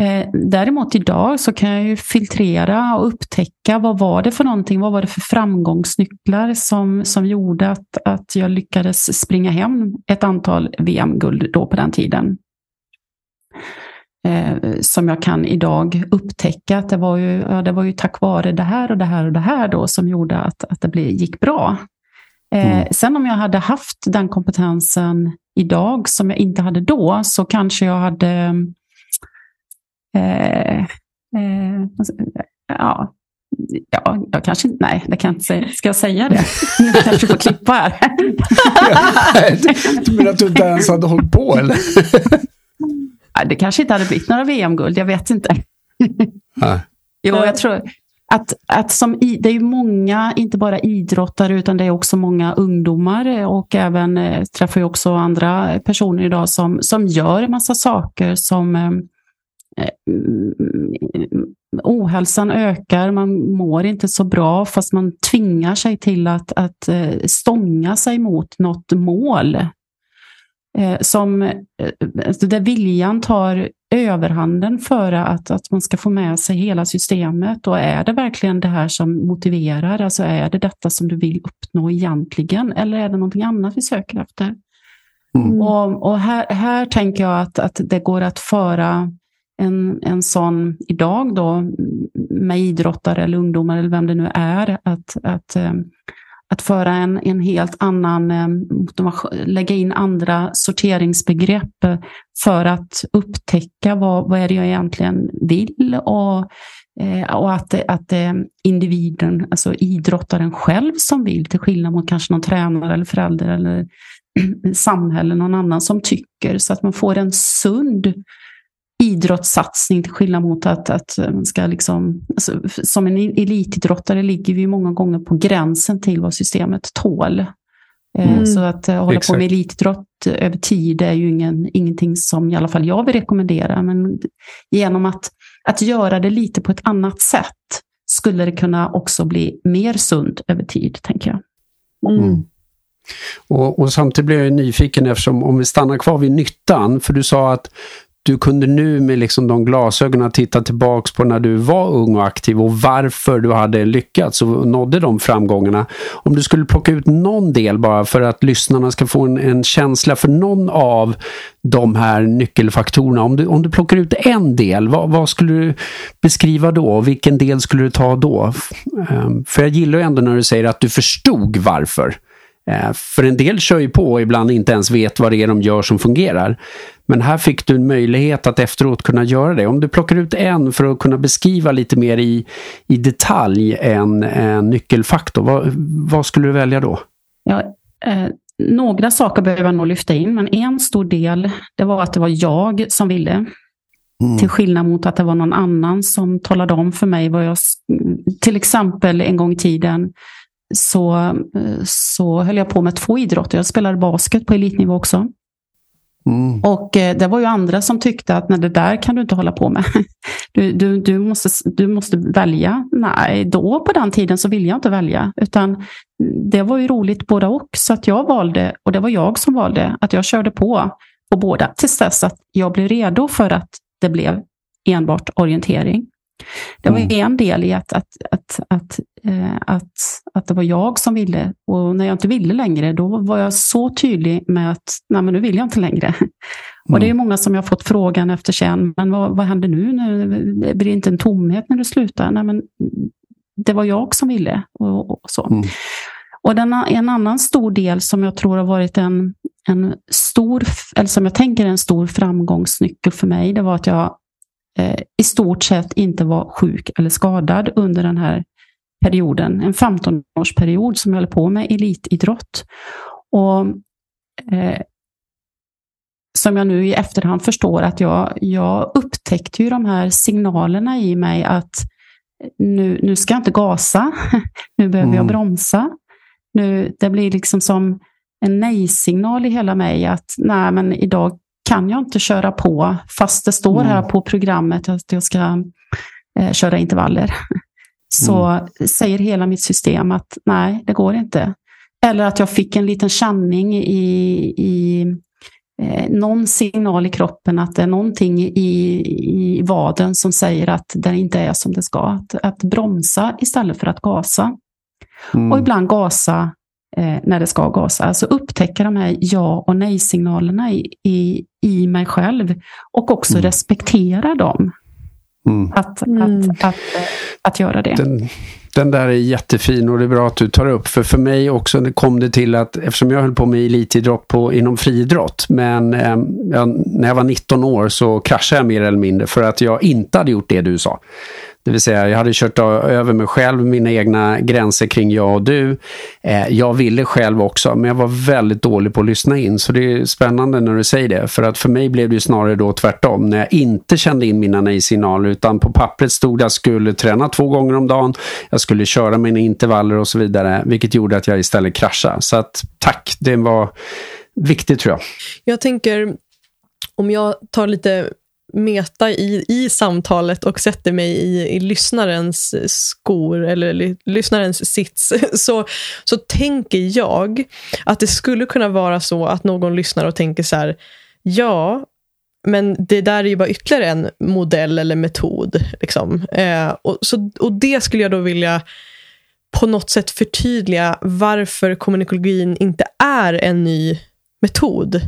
Speaker 1: Eh, däremot idag så kan jag ju filtrera och upptäcka vad var det för någonting, vad var det för framgångsnycklar som, som gjorde att, att jag lyckades springa hem ett antal VM-guld då på den tiden. Eh, som jag kan idag upptäcka att det var, ju, ja, det var ju tack vare det här och det här och det här då som gjorde att, att det blev, gick bra. Eh, mm. sen om jag hade haft den kompetensen idag som jag inte hade då så kanske jag hade Eh, eh, ja, ja, jag kanske inte, nej, det kan jag inte säga. Ska jag säga det? Nu kanske får klippa här.
Speaker 4: du menar att du inte ens hade hållit på eller?
Speaker 1: det kanske inte hade blivit några VM-guld, jag vet inte. Nej. Jo, jag tror att, att som det är många, inte bara idrottare, utan det är också många ungdomar och även eh, träffar jag också andra personer idag som, som gör en massa saker som eh, Eh, ohälsan ökar, man mår inte så bra fast man tvingar sig till att, att eh, stånga sig mot något mål. Eh, som, alltså där viljan tar överhanden för att, att man ska få med sig hela systemet. Och är det verkligen det här som motiverar? Alltså är det detta som du vill uppnå egentligen? Eller är det någonting annat vi söker efter? Mm. Och, och här, här tänker jag att, att det går att föra en, en sån idag då med idrottare eller ungdomar eller vem det nu är, att, att, eh, att föra en, en helt annan, eh, lägga in andra sorteringsbegrepp eh, för att upptäcka vad, vad är det jag egentligen vill och, och att, att det är individen, alltså idrottaren själv som vill, till skillnad mot kanske någon tränare eller förälder eller [clears throat] samhälle, någon annan som tycker, så att man får en sund idrottssatsning till skillnad mot att, att man ska liksom, alltså, som en elitidrottare ligger vi många gånger på gränsen till vad systemet tål. Eh, mm. Så att uh, hålla Exakt. på med elitidrott över tid är ju ingen, ingenting som i alla fall jag vill rekommendera. Men genom att, att göra det lite på ett annat sätt skulle det kunna också bli mer sunt över tid, tänker jag.
Speaker 4: Mm. mm. Och, och, samtidigt blir jag nyfiken eftersom om vi stannar kvar vid nyttan, för du sa att du kunde nu med liksom de glasögonen titta tillbaks på när du var ung och aktiv och varför du hade lyckats och nådde de framgångarna. Om du skulle plocka ut någon del bara för att lyssnarna ska få en, en känsla för någon av de här nyckelfaktorerna. Om du, om du plockar ut en del, vad, vad skulle du beskriva då? Vilken del skulle du ta då? Ehm, för jag gillar ju ändå när du säger att du förstod varför. Uh, för en del kör ju på och ibland inte ens vet vad det är de gör som fungerar. Men här fick du en möjlighet att efteråt kunna göra det. Om du plockar ut en för att kunna beskriva lite mer i, i detalj en, en nyckelfaktor, vad, vad skulle du välja då?
Speaker 1: Ja, eh, några saker behöver jag nog lyfta in, men en stor del det var att det var jag som ville. Mm. Till skillnad mot att det var någon annan som talade om för mig vad jag... Till exempel en gång i tiden så, eh, så höll jag på med två idrotter. Jag spelade basket på elitnivå också. Mm. Och eh, det var ju andra som tyckte att nej, det där kan du inte hålla på med. [laughs] Du, du, du, måste, du måste välja. Nej, då på den tiden så ville jag inte välja. Utan det var ju roligt båda och. Så att jag valde, och det var jag som valde, att jag körde på på båda tills dess att jag blev redo för att det blev enbart orientering. Det var mm. en del i att, att, att, att, eh, att, att det var jag som ville. Och när jag inte ville längre, då var jag så tydlig med att nej, men nu vill jag inte längre. Mm. [laughs] Och det är mm. många som jag fått frågan efter sen, men vad, vad händer nu? nu? Blir det inte en tomhet när du slutar? Nej, men det var jag som ville. Och, och så. Mm. Och den, en annan stor del som jag tror har varit en, en stor, eller som jag tänker är en stor framgångsnyckel för mig, det var att jag eh, i stort sett inte var sjuk eller skadad under den här perioden. En 15-årsperiod som jag höll på med elitidrott. Och eh, som jag nu i efterhand förstår att jag, jag upptäckte ju de här signalerna i mig att nu, nu ska jag inte gasa, [laughs] nu behöver mm. jag bromsa. Nu, det blir liksom som en nej-signal i hela mig att nej, men idag kan jag inte köra på fast det står mm. här på programmet att jag ska eh, köra intervaller. [laughs] Så mm. säger hela mitt system att nej, det går inte. Eller att jag fick en liten känning i, i eh, någon signal i kroppen att det är någonting i, i vaden som säger att den inte är som det ska. Att, att bromsa istället för att gasa. Mm. Och ibland gasa när det ska gasa. Alltså upptäcka de här ja och nej-signalerna i, i, i mig själv och också mm. respektera dem. Mm. Att, mm. Att, att, att, att, göra det.
Speaker 4: Den, den där är jättefin och det är bra att du tar upp. För för mig också kom det till att eftersom jag höll på med elitidrott på, inom friidrott. Men eh, jag, när jag var 19 år så kraschade jag mer eller mindre för att jag inte hade gjort det du sa. Det vill säga, jag hade kört över mig själv, mina egna gränser kring jag och du. Eh, jag ville själv också, men jag var väldigt dålig på att lyssna in. Så det är spännande när du säger det. För att för mig blev det snarare då tvärtom. När jag inte kände in mina nej-signaler, utan på pappret stod att jag skulle träna två gånger om dagen. Jag skulle köra mina intervaller och så vidare. Vilket gjorde att jag istället kraschade. Så att tack, det var viktigt tror jag.
Speaker 2: Jag tänker, om jag tar lite meta i, i samtalet och sätter mig i, i lyssnarens skor eller li, lyssnarens sits [laughs] så, så tänker jag att det skulle kunna vara så att någon lyssnar och tänker så här, ja, men det där är ju bara ytterligare en modell eller metod. Liksom. Eh, och, så, och det skulle jag då vilja på något sätt förtydliga varför kommunikologin inte är en ny metod.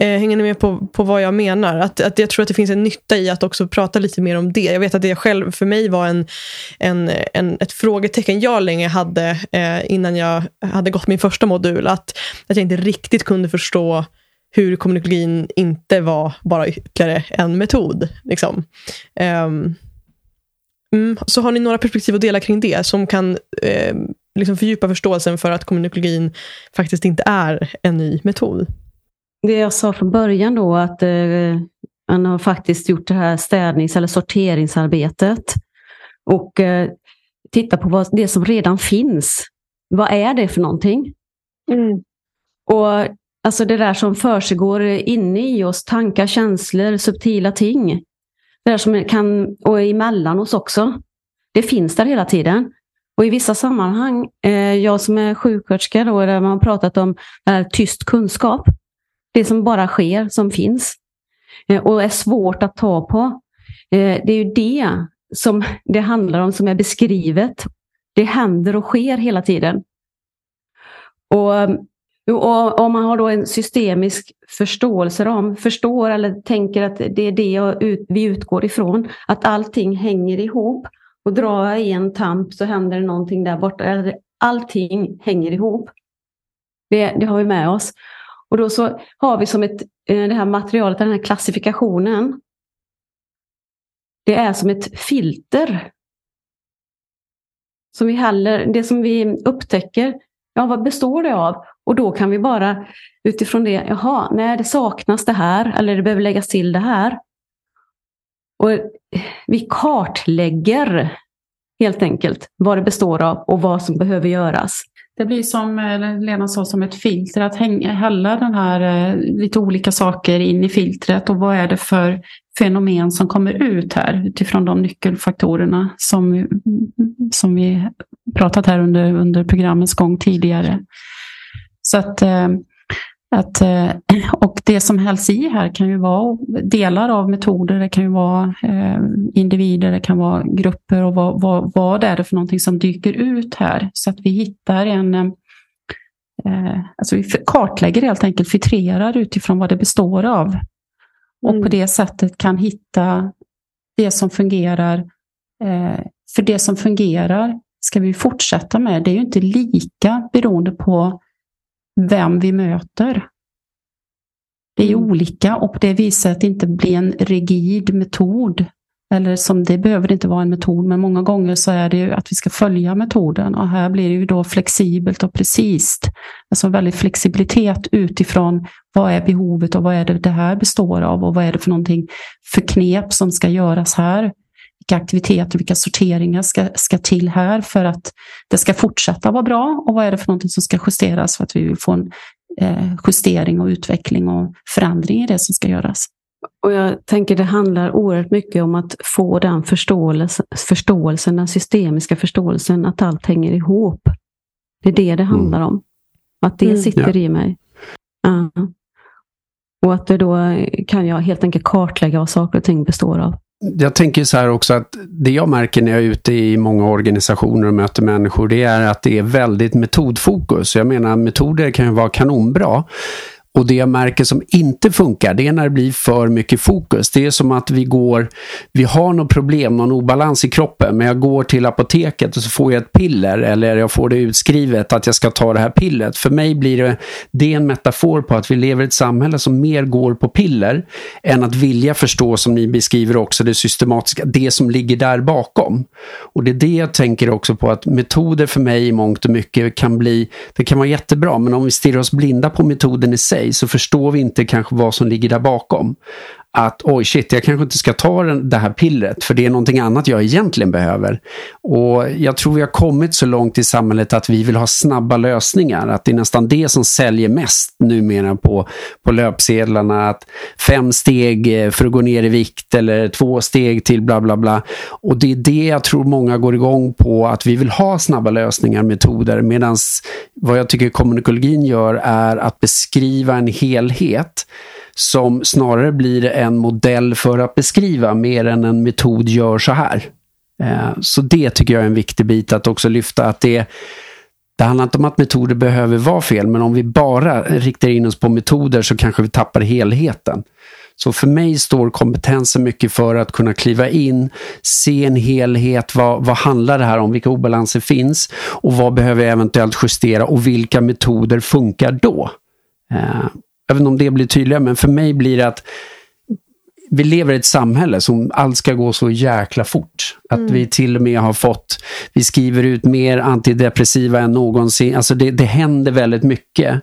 Speaker 2: Eh, hänger ni med på, på vad jag menar? Att, att jag tror att det finns en nytta i att också prata lite mer om det. Jag vet att det själv för mig var en, en, en, ett frågetecken jag länge hade eh, innan jag hade gått min första modul. Att, att jag inte riktigt kunde förstå hur kommunikologin inte var bara ytterligare en metod. Liksom. Um, mm, så har ni några perspektiv att dela kring det som kan eh, liksom fördjupa förståelsen för att kommunikologin faktiskt inte är en ny metod?
Speaker 3: Det jag sa från början då att eh, han har faktiskt gjort det här städnings eller sorteringsarbetet. Och eh, titta på vad, det som redan finns. Vad är det för någonting? Mm. Och alltså det där som försiggår inne i oss, tankar, känslor, subtila ting. Det där som kan, och emellan oss också. Det finns där hela tiden. Och i vissa sammanhang, eh, jag som är sjuksköterska, då, där man har pratat om är tyst kunskap. Det som bara sker, som finns. Eh, och är svårt att ta på. Eh, det är ju det som det handlar om, som är beskrivet. Det händer och sker hela tiden. Och om man har då en systemisk förståelse om, förstår eller tänker att det är det vi utgår ifrån, att allting hänger ihop. Och drar jag i en tamp så händer det någonting där borta. Allting hänger ihop. Det, det har vi med oss. Och då så har vi som ett, eh, det här materialet, den här klassifikationen. Det är som ett filter. Som vi häller, det som vi upptäcker, ja vad består det av? Och då kan vi bara utifrån det, jaha, nej det saknas det här eller det behöver läggas till det här. Och eh, vi kartlägger helt enkelt vad det består av och vad som behöver göras.
Speaker 1: Det blir som Lena sa, som ett filter, att hälla den här eh, lite olika saker in i filtret och vad är det för fenomen som kommer ut här utifrån de nyckelfaktorerna som, som vi pratat här under, under programmens gång tidigare. Så att eh, att, eh, och det som hälls i här kan ju vara delar av metoder, det kan ju vara eh, individer, det kan vara grupper och vad, vad, vad är det för någonting som dyker ut här? Så att vi hittar en eh, Alltså vi kartlägger helt enkelt, filtrerar utifrån vad det består av. Och mm. på det sättet kan hitta det som fungerar. För det som fungerar ska vi fortsätta med. Det är ju inte lika beroende på vem vi möter. Det är mm. olika och det visar att det inte blir en rigid metod. Eller som det behöver inte vara en metod, men många gånger så är det ju att vi ska följa metoden. Och här blir det ju då flexibelt och precis. Alltså väldigt flexibilitet utifrån vad är behovet och vad är det det här består av och vad är det för någonting för knep som ska göras här vilka aktiviteter, vilka sorteringar ska, ska till här för att det ska fortsätta vara bra och vad är det för någonting som ska justeras för att vi vill få en eh, justering och utveckling och förändring i det som ska göras.
Speaker 3: Och jag tänker det handlar oerhört mycket om att få den förståelsen, förståelsen, den systemiska förståelsen att allt hänger ihop. Det är det det handlar mm. om. Att det mm. sitter ja. i mig. Uh. Och att det då kan jag helt enkelt kartlägga vad saker och ting består av
Speaker 4: jag tänker så här också att det jag märker när jag är ute i många organisationer och möter människor, det är att det är väldigt metodfokus. Jag menar, metoder kan ju vara kanonbra. Och det jag märker som inte funkar, det är när det blir för mycket fokus. Det är som att vi går, vi har något problem, någon obalans i kroppen, men jag går till apoteket och så får jag ett piller eller jag får det utskrivet att jag ska ta det här pillret. För mig blir det, det är en metafor på att vi lever i ett samhälle som mer går på piller än att vilja förstå, som ni beskriver också, det systematiska, det som ligger där bakom. Och det är det jag tänker också på att metoder för mig i mångt och mycket kan bli, det kan vara jättebra, men om vi stirrar oss blinda på metoden i sig sig så förstår vi inte kanske vad som ligger där bakom att oj shit, jag kanske inte ska ta det här pillret för det är någonting annat jag egentligen behöver. Och jag tror vi har kommit så långt i samhället att vi vill ha snabba lösningar. Att det är nästan det som säljer mest numera på, på löpsedlarna. Att fem steg eh, för att gå ner i vikt eller två steg till bla bla bla. Och det är det jag tror många går igång på, att vi vill ha snabba lösningar, metoder. Medan vad jag tycker kommunikologin gör är att beskriva en helhet som snarare blir en modell för att beskriva mer än en metod gör så här. Eh, så det tycker jag är en viktig bit att också lyfta. att det det handlar inte om att metoder behöver vara fel, men om vi bara riktar in oss på metoder så kanske vi tappar helheten. Så för mig står kompetensen mycket för att kunna kliva in, se en helhet, vad, vad handlar det här om, vilka obalanser finns och vad behöver jag eventuellt justera och vilka metoder funkar då? Eh, jag vet inte om det blir tydligare, men för mig blir det att vi lever i ett samhälle som allt ska gå så jäkla fort. Att mm. vi till och med har fått, vi skriver ut mer antidepressiva än någonsin. Alltså det, det händer väldigt mycket.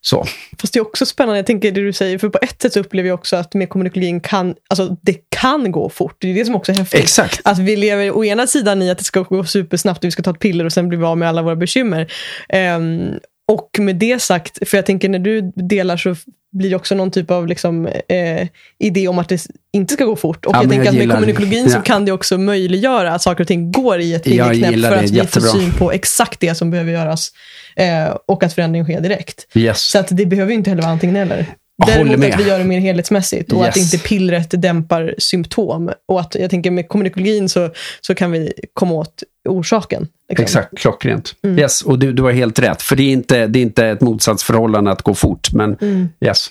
Speaker 4: Så.
Speaker 2: Fast det är också spännande, jag tänker det du säger, för på ett sätt upplever jag också att med kommunekologin kan, alltså det kan gå fort. Det är det som också är häftigt.
Speaker 4: Exakt.
Speaker 2: Att vi lever å ena sidan i att det ska gå supersnabbt och vi ska ta ett piller och sen blir vi av med alla våra bekymmer. Um, och med det sagt, för jag tänker när du delar så blir det också någon typ av liksom, eh, idé om att det inte ska gå fort. Och
Speaker 4: Ja,
Speaker 2: jag tänker
Speaker 4: jag
Speaker 2: att med
Speaker 4: gillar-
Speaker 2: kommunekologin så kan det också möjliggöra att saker och ting går i ett fingerknäpp för
Speaker 4: det,
Speaker 2: att vi får syn på exakt det som behöver göras eh, och att förändring sker direkt.
Speaker 4: Yes.
Speaker 2: Så att det behöver ju inte heller vara antingen eller. Däremot
Speaker 4: med.
Speaker 2: att vi gör det mer helhetsmässigt och att
Speaker 4: Yes.
Speaker 2: inte pillret dämpar symptom. Och att jag tänker med kommunikologin så, så kan vi komma åt orsaken. liksom.
Speaker 4: Exakt, klockrent.
Speaker 2: Mm.
Speaker 4: Yes, och du, du har helt rätt. För det är, inte, det är inte ett motsatsförhållande att gå fort. Men
Speaker 2: Mm.
Speaker 4: yes.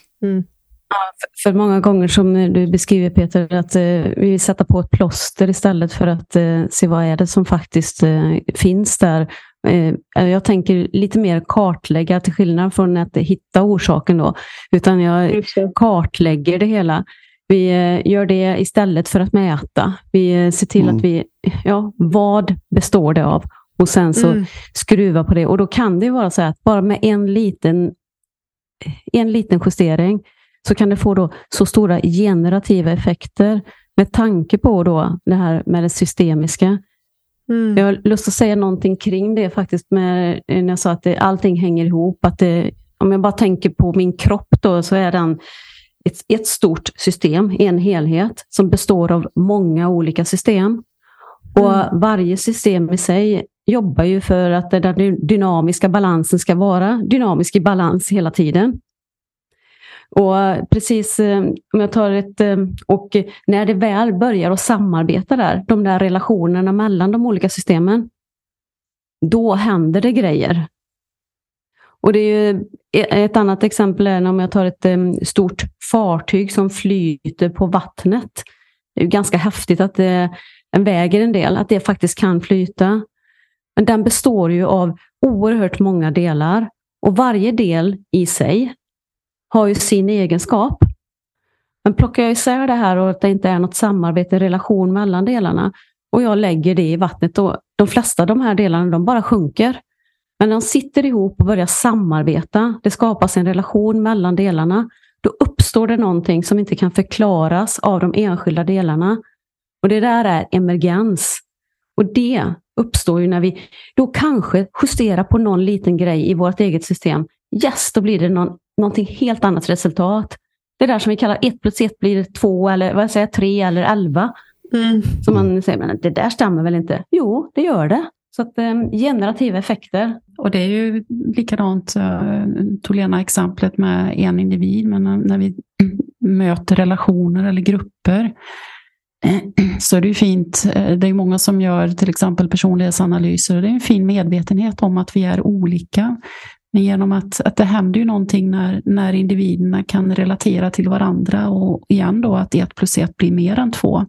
Speaker 3: För många gånger som du beskriver Peter, att eh, vi sätta på ett plåster istället för att eh, se vad är det som faktiskt eh, finns där. Eh, jag tänker lite mer kartlägga till skillnad från att hitta orsaken då. Utan jag kartlägger det hela. Vi eh, gör det istället för att mäta. Vi eh, ser till
Speaker 4: Mm.
Speaker 3: att vi, ja, vad består det av? Och sen så
Speaker 2: Mm.
Speaker 3: skruva på det. Och då kan det ju vara så här att bara med en liten, en liten justering så kan det få då så stora generativa effekter med tanke på då det här med det systemiska.
Speaker 2: Mm.
Speaker 3: Jag har lust att säga någonting kring det faktiskt med, när jag sa att det, allting hänger ihop. Att det, om jag bara tänker på min kropp då så är den ett, ett stort system, en helhet som består av många olika system. Och varje system i sig jobbar ju för att den dy- dynamiska balansen ska vara dynamisk i balans hela tiden. Och precis eh, om jag tar ett... Eh, och när det väl börjar att samarbeta där, de där relationerna mellan de olika systemen, då händer det grejer. Och det är ju e-, ett annat exempel är om jag tar ett eh, stort fartyg som flyter på vattnet. Det är ju ganska häftigt att det, väger en del, att det faktiskt kan flyta. Men den består ju av oerhört många delar och varje del i sig har ju sin egenskap. Men plockar jag isär det här och att det inte är något samarbete, relation mellan delarna och jag lägger det i vattnet, då, de flesta av de här delarna de bara sjunker. Men när de sitter ihop och börjar samarbeta, det skapas en relation mellan delarna, då uppstår det någonting som inte kan förklaras av de enskilda delarna. Och det där är emergens. Och det uppstår ju när vi då kanske justerar på någon liten grej i vårt eget system. Yes, då blir det någon, någonting helt annat resultat. Det där som vi kallar ett plus ett blir två eller vad säger, tre eller elva.
Speaker 2: Mm.
Speaker 3: Så man säger, men det där stämmer väl inte? Jo, det gör det. Så att eh, generativa effekter.
Speaker 1: Och det är ju likadant, uh, tog Lena exemplet med en individ, men när, när vi möter relationer eller grupper [clears throat] så är det ju fint. eh, Det är många som gör till exempel personlighetsanalyser och det är en fin medvetenhet om att vi är olika. Men genom att, att det händer ju någonting när, när individerna kan relatera till varandra och igen då att ett plus ett blir mer än två.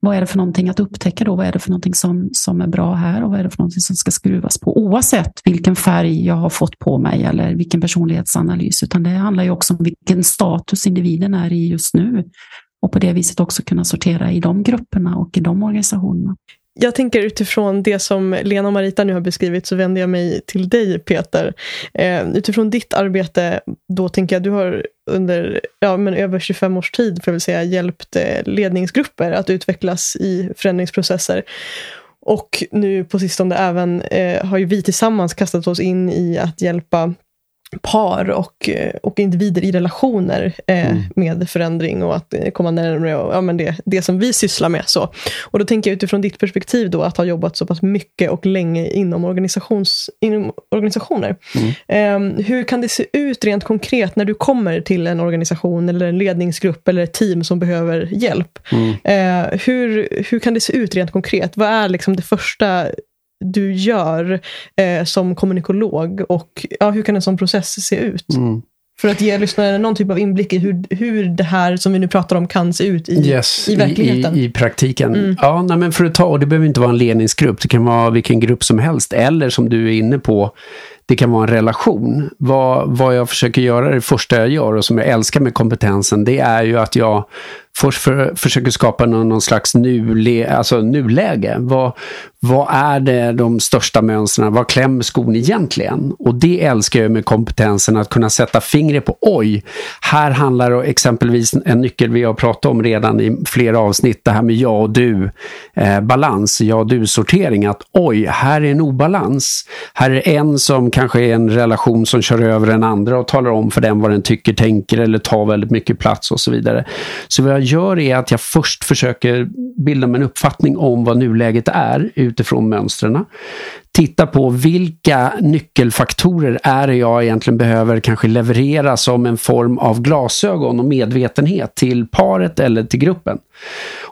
Speaker 1: Vad är det för någonting att upptäcka då? Vad är det för någonting som, som är bra här och vad är det för någonting som ska skruvas på? Oavsett vilken färg jag har fått på mig eller vilken personlighetsanalys, utan det handlar ju också om vilken status individen är i just nu. Och på det viset också kunna sortera i de grupperna och i de organisationerna.
Speaker 2: Jag tänker utifrån det som Lena och Marita nu har beskrivit så vänder jag mig till dig Peter. Eh, utifrån ditt arbete, då tänker jag du har under ja, men över 25 års tid får jag väl säga, hjälpt eh, ledningsgrupper att utvecklas i förändringsprocesser. Och nu på sistone även eh, har ju vi tillsammans kastat oss in i att hjälpa par och, eh, och individer i relationer eh,
Speaker 4: Mm.
Speaker 2: med förändring och att eh, komma närmare och, ja, men det, det som vi sysslar med. Så. Och då tänker jag utifrån ditt perspektiv då att ha jobbat så pass mycket och länge inom, organisations, inom organisationer.
Speaker 4: Mm.
Speaker 2: Eh, hur kan det se ut rent konkret när du kommer till en organisation eller en ledningsgrupp eller ett team som behöver hjälp?
Speaker 4: Mm.
Speaker 2: Eh, hur, hur kan det se ut rent konkret? Vad är liksom det första du gör eh, som kommunikolog och ja, hur kan en sån process se ut?
Speaker 4: Mm.
Speaker 2: För att ge lyssnarna någon typ av inblick i hur, hur det här som vi nu pratar om kan se ut i,
Speaker 4: Yes,
Speaker 2: i verkligheten.
Speaker 4: I, i praktiken.
Speaker 2: Mm.
Speaker 4: Ja, nej, men för att ta, och det behöver inte vara en ledningsgrupp, det kan vara vilken grupp som helst. Eller som du är inne på, det kan vara en relation. Vad, vad jag försöker göra, det första jag gör och som jag älskar med kompetensen, det är ju att jag först för, försöker skapa någon, någon slags nule, alltså nuläge. Vad, vad är det de största mönstren? Vad klämmer skon egentligen? Och det älskar jag med kompetensen att kunna sätta fingret på. Oj, här handlar det exempelvis en nyckel vi har pratat om redan i flera avsnitt. Det här med ja och du eh, balans, ja och du sortering. Att oj, här är en obalans. Här är en som kanske är en relation som kör över den andra och talar om för den vad den tycker, tänker eller tar väldigt mycket plats och så vidare. Så vad jag gör är att jag först försöker bilda mig en uppfattning om vad nuläget är utifrån mönstren. Titta på vilka nyckelfaktorer är det jag egentligen behöver kanske leverera som en form av glasögon och medvetenhet till paret eller till gruppen.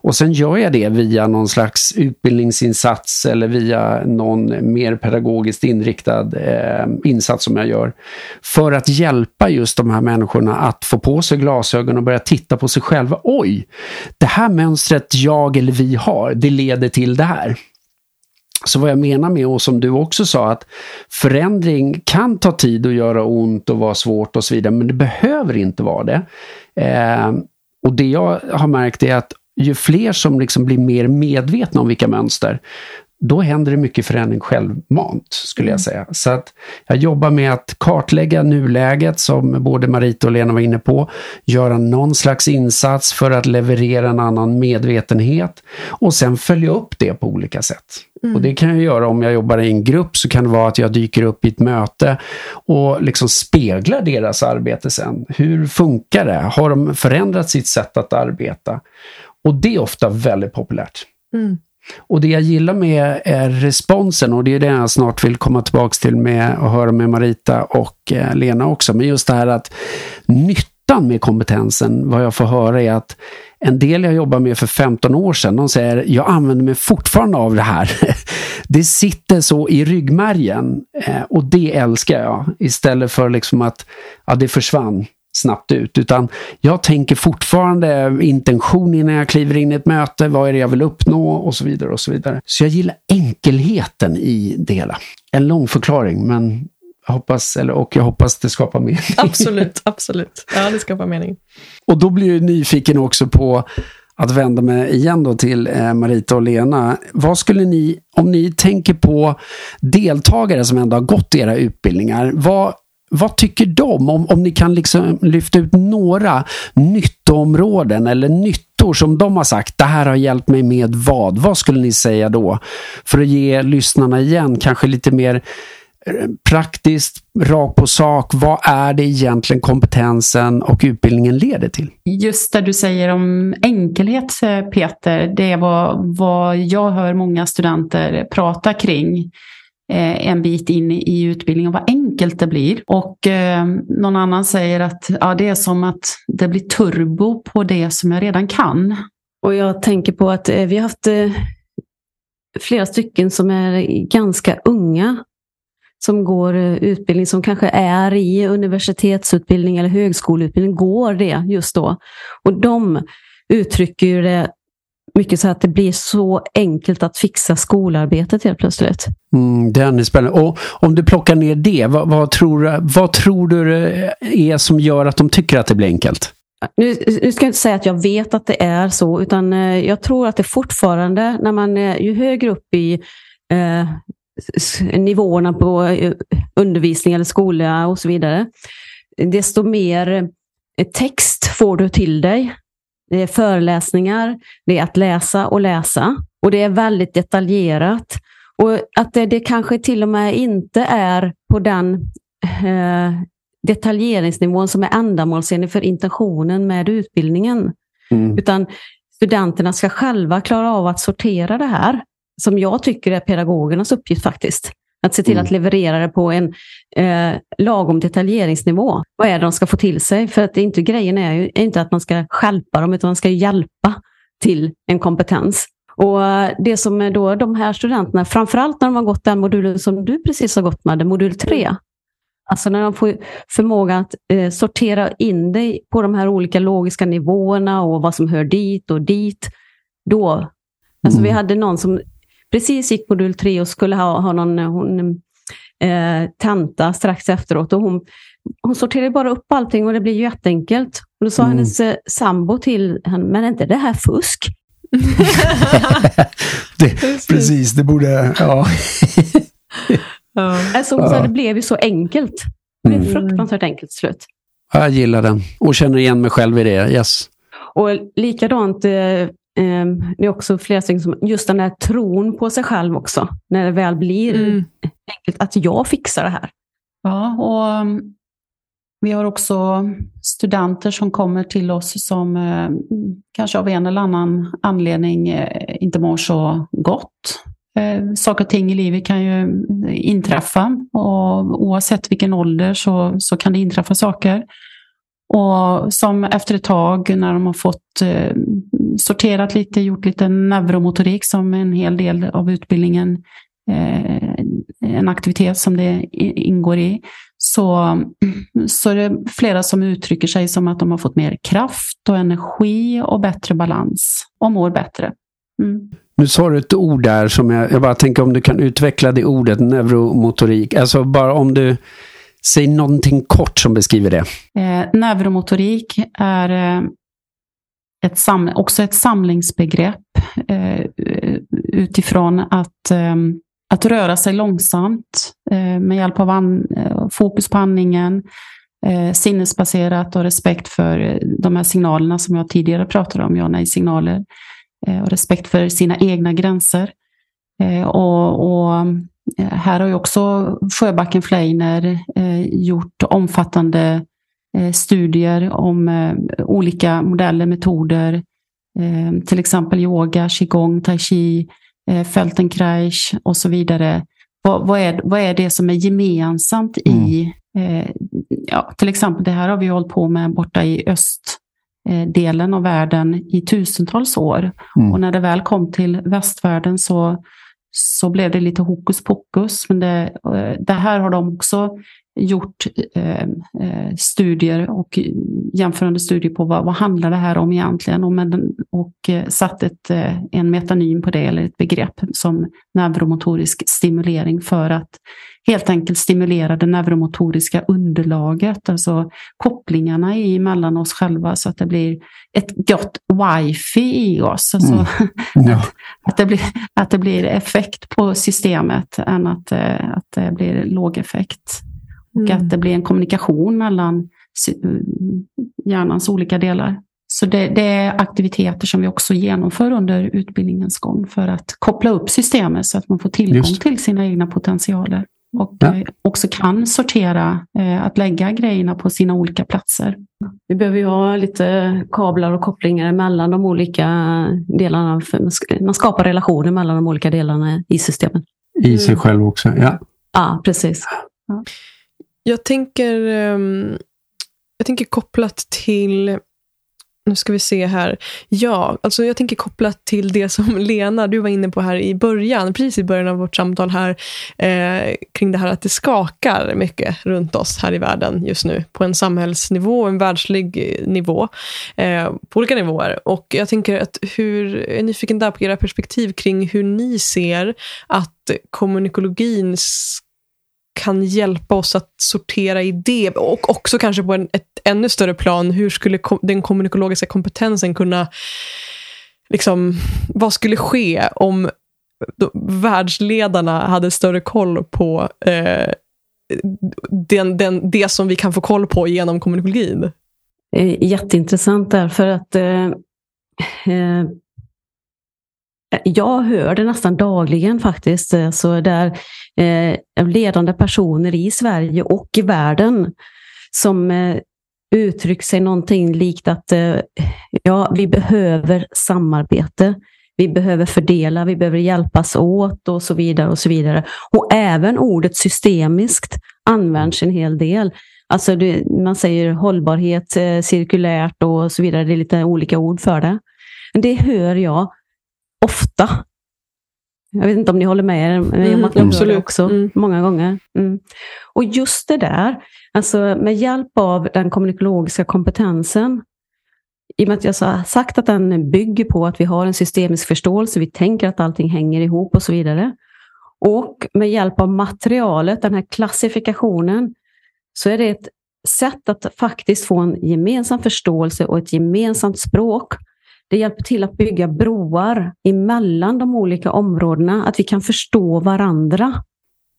Speaker 4: Och sen gör jag det via någon slags utbildningsinsats eller via någon mer pedagogiskt inriktad eh, insats som jag gör. För att hjälpa just de här människorna att få på sig glasögon och börja titta på sig själva. Oj, det här mönstret jag eller vi har, det leder till det här. Så vad jag menar med, och som du också sa, att förändring kan ta tid och göra ont och vara svårt och så vidare, men det behöver inte vara det. Eh, och det jag har märkt är att ju fler som liksom blir mer medvetna om vilka mönster, då händer det mycket förändring självmant, skulle jag mm. säga. Så att jag jobbar med att kartlägga nuläget, som både Marita och Lena var inne på, göra någon slags insats för att leverera en annan medvetenhet och sen följa upp det på olika sätt. Mm. Och det kan jag göra om jag jobbar i en grupp, så kan det vara att jag dyker upp i ett möte och liksom speglar deras arbete sen. Hur funkar det? Har de förändrat sitt sätt att arbeta? Och det är ofta väldigt populärt. Mm. Och det jag gillar med är responsen och det är det jag snart vill komma tillbaks till med och höra med Marita och eh, Lena också. Men just det här att nyttan med kompetensen, vad jag får höra är att en del jag jobbar med för 15 år sedan, de säger jag använder mig fortfarande av det här. [laughs] Det sitter så i ryggmärgen eh, och det älskar jag. Istället för liksom att ja, det försvann snabbt ut. Utan jag tänker fortfarande intention innan jag kliver in i ett möte. Vad är det jag vill uppnå? Och så vidare. och Så vidare. Så jag gillar enkelheten i det hela. En lång förklaring, men jag hoppas, eller, och jag hoppas det skapar mening.
Speaker 2: Absolut, absolut. Ja, det skapar mening.
Speaker 4: Och då blir jag nyfiken också på att vända mig igen då till eh, Marita och Lena. Vad skulle ni, om ni tänker på deltagare som ändå har gått era utbildningar, vad vad tycker de? Om, om ni kan liksom lyfta ut några nyttoområden eller nyttor som de har sagt, det här har hjälpt mig med vad? Vad skulle ni säga då? För att ge lyssnarna igen kanske lite mer eh, praktiskt, rakt på sak. Vad är det egentligen kompetensen och utbildningen leder till?
Speaker 1: Just det du säger om enkelhet eh, Peter, det är vad, vad jag hör många studenter prata kring. Eh, en bit in i utbildningen, vad enkelt det blir. Och eh, någon annan säger att ja, det är som att det blir turbo på det som jag redan kan.
Speaker 3: Och jag tänker på att eh, vi har haft eh, flera stycken som är ganska unga som går eh, utbildning, som kanske är i universitetsutbildning eller högskoleutbildning, går det just då. Och de uttrycker det mycket så att det blir så enkelt att fixa skolarbetet helt plötsligt.
Speaker 4: Mm, den är spännande. Och om du plockar ner det, vad, vad, tror, vad tror du det är som gör att de tycker att det blir enkelt?
Speaker 3: Nu, nu ska jag inte säga att jag vet att det är så, utan eh, jag tror att det fortfarande, när man är ju högre upp i eh, nivåerna på eh, undervisning eller skola och så vidare, desto mer text får du till dig. Det är föreläsningar, det är att läsa och läsa och det är väldigt detaljerat. Och att det, det kanske till och med inte är på den eh, detaljeringsnivån som är ändamålsenlig för intentionen med utbildningen. Mm. Utan studenterna ska själva klara av att sortera det här, som jag tycker är pedagogernas uppgift faktiskt. Att se till mm. att leverera det på en eh, lagom detaljeringsnivå. Vad är det de ska få till sig? För att det inte, grejen är ju är inte att man ska skälpa dem, utan man ska hjälpa till en kompetens. Och det som är då de här studenterna, framförallt när de har gått den modulen som du precis har gått med, modul 3. Alltså när de får förmåga att eh, sortera in det på de här olika logiska nivåerna och vad som hör dit och dit. Då, alltså mm. vi hade någon som precis gick modul 3 och skulle ha, ha någon hon, eh, tenta strax efteråt. Och hon hon sorterar bara upp allting och det blir ju jätteenkelt. Och då sa
Speaker 4: Mm.
Speaker 3: hennes eh, sambo till henne, men är inte det här fusk? [laughs]
Speaker 4: det, precis, det borde... Ja.
Speaker 2: Ja.
Speaker 3: Alltså, hon sa,
Speaker 4: Ja.
Speaker 3: det blev ju så enkelt. Det blev
Speaker 4: Mm.
Speaker 3: fruktansvärt enkelt slut.
Speaker 4: Jag gillar den och känner igen mig själv i det. Yes.
Speaker 3: Och likadant, eh, eh, det är också flera stycken som, just den där tron på sig själv också. När det väl blir
Speaker 2: Mm.
Speaker 3: enkelt, att jag fixar det här.
Speaker 1: Ja, och um, vi har också studenter som kommer till oss som eh, kanske av en eller annan anledning eh, inte mår så gott. Eh, saker och ting i livet kan ju inträffa och oavsett vilken ålder så, så kan det inträffa saker. Och som efter ett tag när de har fått eh, sorterat lite, gjort lite neuromotorik som en hel del av utbildningen, eh, en aktivitet som det ingår i, så, så är det flera som uttrycker sig som att de har fått mer kraft och energi och bättre balans och mår bättre. Mm.
Speaker 4: Nu sa du ett ord där som jag, jag bara tänker om du kan utveckla det ordet, neuromotorik. Alltså bara om du Säg någonting kort som beskriver det.
Speaker 1: Eh, neuromotorik är eh, ett sam också ett samlingsbegrepp eh, utifrån att, eh, att röra sig långsamt eh, med hjälp av an, eh, fokus på andningen, eh, sinnesbaserat och respekt för eh, de här signalerna som jag tidigare pratade om, ja nej-signaler, eh, och respekt för sina egna gränser. Eh, och, och här har ju också Sjöbacken Fleiner eh, gjort omfattande eh, studier om eh, olika modeller, metoder, eh, till exempel yoga, qigong, tai chi, eh, Feldenkrais och så vidare. Vad, vad, är, vad är det som är gemensamt i, eh, ja, till exempel det här har vi hållit på med borta i östdelen av världen i tusentals år.
Speaker 4: Mm.
Speaker 1: Och när det väl kom till västvärlden så, så blev det lite hokus pokus. Men det, eh, det här har de också gjort eh, eh, studier och jämförande studier på vad, vad handlar det här om egentligen och, med och eh, satt ett, eh, en metanym på det eller ett begrepp som neuromotorisk stimulering för att helt enkelt stimulera det neuromotoriska underlaget, alltså kopplingarna emellan oss själva så att det blir ett gott wifi i oss. Alltså,
Speaker 4: Mm. [laughs] Ja.
Speaker 1: att, det blir, att det blir effekt på systemet än att, att det blir låg effekt. Och
Speaker 2: Mm.
Speaker 1: att det blir en kommunikation mellan hjärnans olika delar. Så det, det är aktiviteter som vi också genomför under utbildningens gång för att koppla upp systemet så att man får tillgång
Speaker 4: Just.
Speaker 1: till sina egna potentialer. Och
Speaker 4: Ja.
Speaker 1: eh, också kan sortera, eh, att lägga grejerna på sina olika platser.
Speaker 3: Vi behöver ju ha lite kablar och kopplingar mellan de olika delarna. För man sk- man skapar relationer mellan de olika delarna i systemet.
Speaker 4: I sig själv också. Ja.
Speaker 3: Ja, precis.
Speaker 2: Jag tänker, ehm, jag tänker kopplat till nu ska vi se här. Ja, alltså jag tänker kopplat till det som [laughs] Lena, du var inne på här i början, precis i början av vårt samtal här, eh, kring det här att det skakar mycket runt oss här i världen just nu, på en samhällsnivå, en världslig eh, nivå, eh, på olika nivåer. Och jag tänker att hur, jag är nyfiken där på era perspektiv kring hur ni ser att kommunikologin kan hjälpa oss att sortera i det och också kanske på en, ett ännu större plan, hur skulle kom, den kommunikologiska kompetensen kunna, liksom, vad skulle ske om då, världsledarna hade större koll på eh, den, den, det som vi kan få koll på genom kommunikologin?
Speaker 3: Jätteintressant där för att eh, eh, jag hör det nästan dagligen faktiskt. Eh, så där eh, ledande personer i Sverige och i världen som eh, uttrycker sig någonting likt att eh, ja, vi behöver samarbete. Vi behöver fördela, vi behöver hjälpas åt och så vidare. Och så vidare. Och även ordet systemiskt används en hel del. Alltså det, man säger hållbarhet, eh, cirkulärt och så vidare. Det är lite olika ord för det. Men det hör jag ofta. Jag vet inte om ni håller med men
Speaker 2: Mm,
Speaker 3: jag hör det
Speaker 2: absolut.
Speaker 3: också
Speaker 2: Mm.
Speaker 3: många gånger. Mm. Och just det där, alltså med hjälp av den kommunikologiska kompetensen, i och med att jag har sagt att den bygger på att vi har en systemisk förståelse, vi tänker att allting hänger ihop och så vidare. Och med hjälp av materialet, den här klassifikationen, så är det ett sätt att faktiskt få en gemensam förståelse och ett gemensamt språk. Det hjälper till att bygga broar emellan de olika områdena, att vi kan förstå varandra.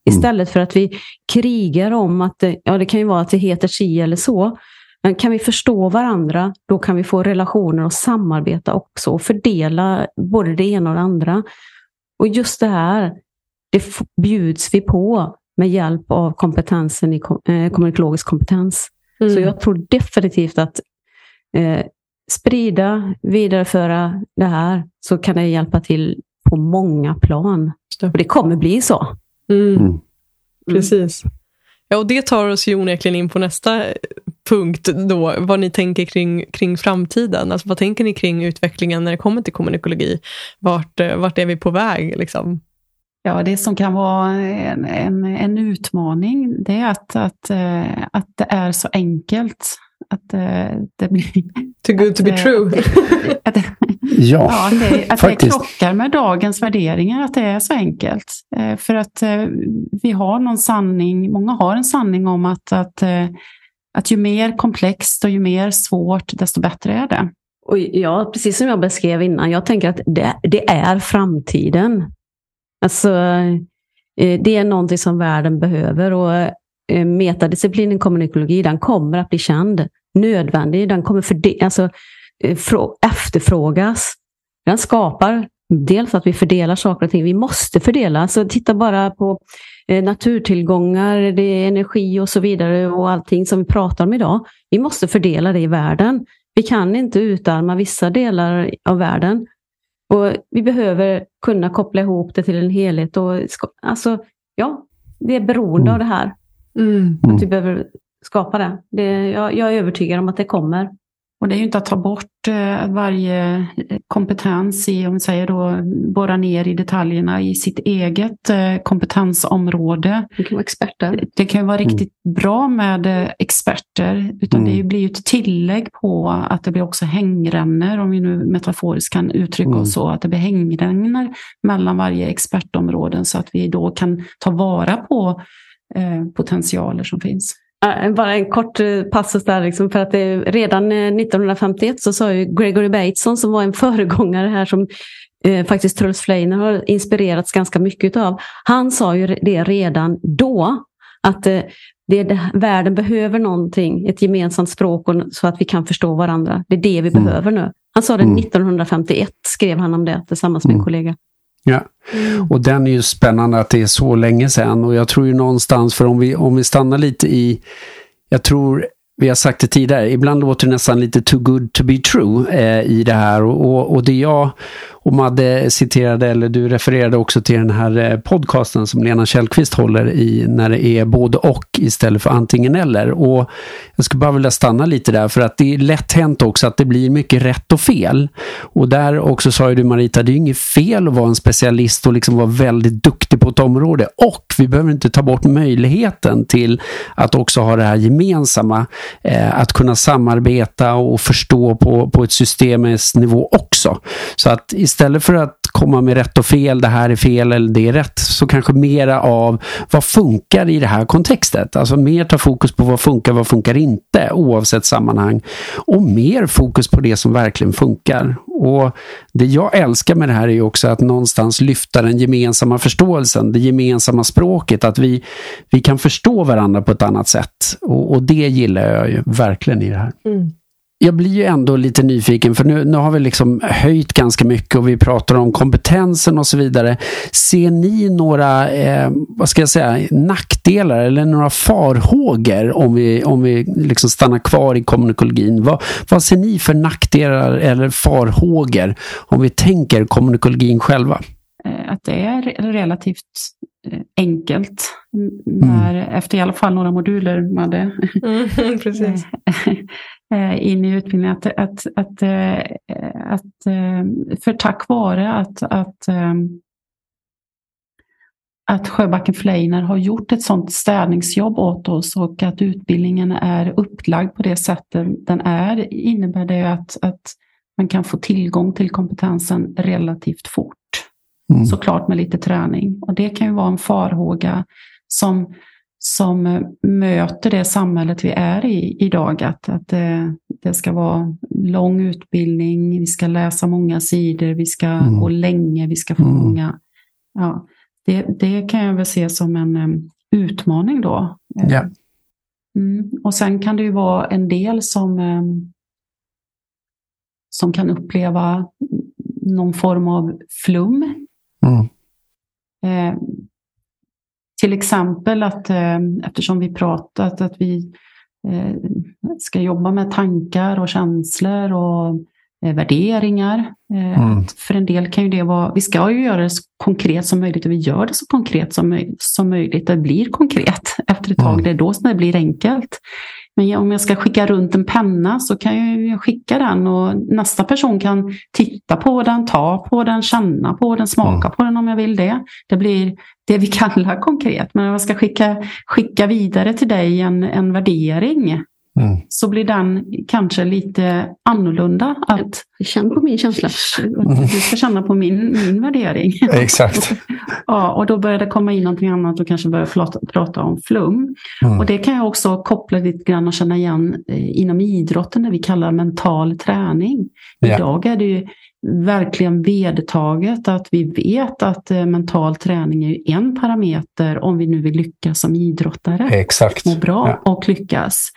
Speaker 3: Istället för att vi krigar om att det, ja, det kan ju vara att det heter si eller så. Men kan vi förstå varandra, då kan vi få relationer och samarbeta också och fördela både det ena och det andra. Och just det här, det bjuds vi på med hjälp av kompetensen i eh, kommunikologisk kompetens. Mm. Så jag tror definitivt att eh, sprida, vidareföra det här, så kan det hjälpa till på många plan. Och det kommer bli så.
Speaker 2: Mm. Mm. Precis. Ja, och det tar oss ju onekligen in på nästa punkt då, vad ni tänker kring, kring framtiden. Alltså, vad tänker ni kring utvecklingen när det kommer till kommunikologi? Vart, eh, vart är vi på väg? Liksom?
Speaker 1: Ja, det som kan vara en, en, en utmaning, det är att, att, eh, att det är så enkelt. Att eh, det blir... [laughs]
Speaker 2: Too good to be true.
Speaker 1: Att, [laughs] att, ja, [laughs] ja det, att faktiskt. det krockar med dagens värderingar, att det är så enkelt. För att vi har någon sanning, många har en sanning om att, att att ju mer komplext och ju mer svårt, desto bättre är det.
Speaker 3: Och ja, precis som jag beskrev innan, jag tänker att det, det är framtiden. Alltså, eh, det är någonting som världen behöver och eh, metadisciplinen kommunikologi, den kommer att bli känd, nödvändig, den kommer för, alltså, eh, efterfrågas. Den skapar dels att vi fördelar saker och ting. Vi måste fördela. Alltså, titta bara på Eh, naturtillgångar, det är energi och så vidare och allting som vi pratar om idag. Vi måste fördela det i världen. Vi kan inte utarma vissa delar av världen. Och Vi behöver kunna koppla ihop det till en helhet. Och, alltså, ja, vi är beroende mm. av det här. Mm. Att vi behöver skapa det. det jag, jag är övertygad om att det kommer.
Speaker 1: Och det är ju inte att ta bort eh, varje eh, kompetens i, om vi säger då, borra ner i detaljerna i sitt eget eh, kompetensområde.
Speaker 3: Det kan vara experter.
Speaker 1: Det kan vara mm. riktigt mm. bra med experter, utan mm. det blir ju ett tillägg på att det blir också hängrännor, om vi nu metaforiskt kan uttrycka mm. oss så, att det blir hängrännor mellan varje expertområden så att vi då kan ta vara på eh, potentialer som finns.
Speaker 3: Bara en kort eh, passus där, liksom, för att det, redan 1951 eh, så sa ju Gregory Bateson som var en [laughs] föregångare här som eh, faktiskt Truls Fleiner har inspirerats ganska mycket av. Han sa ju det redan då, att eh, det, det, världen behöver någonting, ett gemensamt språk och, så att vi kan förstå varandra. Det är det vi mm. behöver nu. Han sa det mm. 1951, skrev han om det tillsammans med en mm. kollega.
Speaker 4: Ja, mm. och den är ju spännande att det är så länge sedan och jag tror ju någonstans, för om vi, om vi stannar lite i, jag tror vi har sagt det tidigare, ibland låter det nästan lite too good to be true eh, i det här. Och, och, och, det jag och Madde citerade, eller du refererade också till den här eh, podcasten som Lena Källqvist håller i när det är både och istället för antingen eller. Och jag skulle bara vilja stanna lite där för att det är lätt hänt också att det blir mycket rätt och fel. Och där också sa ju du Marita, det är inget fel att vara en specialist och liksom vara väldigt duktig på ett område. Och vi behöver inte ta bort möjligheten till att också ha det här gemensamma, eh, att kunna samarbeta och förstå på, på ett systemets nivå också. Så att istället Istället för att komma med rätt och fel, det här är fel eller det är rätt, så kanske mera av vad funkar i det här kontextet? Alltså mer ta fokus på vad funkar, vad funkar inte oavsett sammanhang och mer fokus på det som verkligen funkar. Och Det jag älskar med det här är också att någonstans lyfta den gemensamma förståelsen, det gemensamma språket, att vi, vi kan förstå varandra på ett annat sätt. Och, och det gillar jag ju verkligen i det här. Mm jag blir ju ändå lite nyfiken för nu, nu har vi liksom höjt ganska mycket och vi pratar om kompetensen och så vidare. Ser ni några, eh, vad ska jag säga, nackdelar eller några farhågor om vi, om vi liksom stannar kvar i kommunikologin? Vad, vad ser ni för nackdelar eller farhågor om vi tänker kommunikologin själva?
Speaker 1: Eh, att det är relativt eh, enkelt. När, mm. Efter i alla fall några moduler, Madde.
Speaker 2: Mm, [laughs] precis.
Speaker 1: Eh, in i utbildningen. Att, att, att, eh, att, eh, för tack vare att, att, att Sjöbacken Fleiner har gjort ett sådant städningsjobb åt oss och att utbildningen är upplagd på det sättet den är innebär det att, att man kan få tillgång till kompetensen relativt fort. Mm. Såklart med lite träning. Och det kan ju vara en farhåga som som möter det samhället vi är i idag. Att, att det, det ska vara lång utbildning, vi ska läsa många sidor, vi ska mm. gå länge, vi ska få mm. många... Ja, det, det kan jag väl se som en um, utmaning då.
Speaker 4: Ja.
Speaker 1: Mm. Och sen kan det ju vara en del som, um, som kan uppleva någon form av flum.
Speaker 4: Mm.
Speaker 1: Eh, till exempel att eh, eftersom vi pratat att vi eh, ska jobba med tankar och känslor och eh, värderingar. Mm. För en del kan ju det vara, vi ska ju göra det så konkret som möjligt och vi gör det så konkret som, som möjligt. Det blir konkret efter ett tag, mm. det är då som det blir enkelt. Men om jag ska skicka runt en penna så kan jag skicka den och nästa person kan titta på den, ta på den, känna på den, smaka mm. på den om jag vill det. Det blir det vi [laughs] kallar konkret. Men om jag ska skicka, skicka vidare till dig en, en värdering Mm. så blir den kanske lite annorlunda. Att,
Speaker 3: Känn på min känsla. [laughs]
Speaker 1: Du ska känna på min, min värdering. [laughs]
Speaker 4: Exakt. [laughs]
Speaker 1: ja, och då börjar det komma in någonting annat och kanske börja prata, prata om flum. Mm. Och det kan jag också koppla lite grann och känna igen eh, inom idrotten, det vi kallar mental träning. Ja. Idag är det ju verkligen vedertaget att vi vet att eh, mental träning är en parameter om vi nu vill lyckas som idrottare.
Speaker 4: Exakt.
Speaker 1: Må bra ja. och lyckas.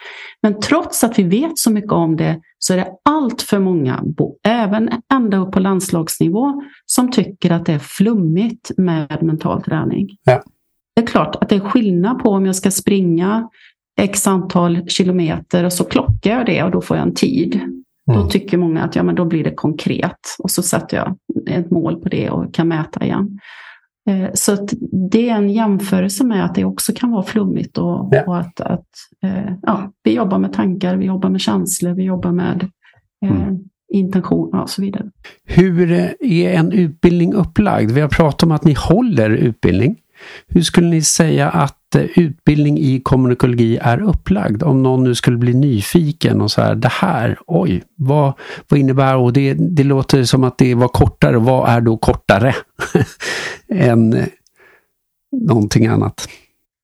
Speaker 1: Men trots att vi vet så mycket om det så är det allt för många, även ända upp på landslagsnivå, som tycker att det är flummigt med mental träning.
Speaker 4: Ja.
Speaker 1: Det är klart att det är skillnad på om jag ska springa x antal kilometer och så klockar jag det och då får jag en tid. Mm. Då tycker många att ja, men då blir det konkret och så sätter jag ett mål på det och kan mäta igen. Eh, så det är en jämförelse med att det också kan vara flummigt och, ja. och att, att eh, ja, vi jobbar med tankar, vi jobbar med känslor, vi jobbar med eh, mm. intention och så vidare.
Speaker 4: Hur är en utbildning upplagd? Vi har pratat om att ni håller utbildning. Hur skulle ni säga att eh, utbildning i kommunikologi är upplagd? Om någon nu skulle bli nyfiken och så här, det här, oj, vad, vad innebär och det? Det låter som att det var kortare. Vad är då kortare [laughs] än eh, någonting annat?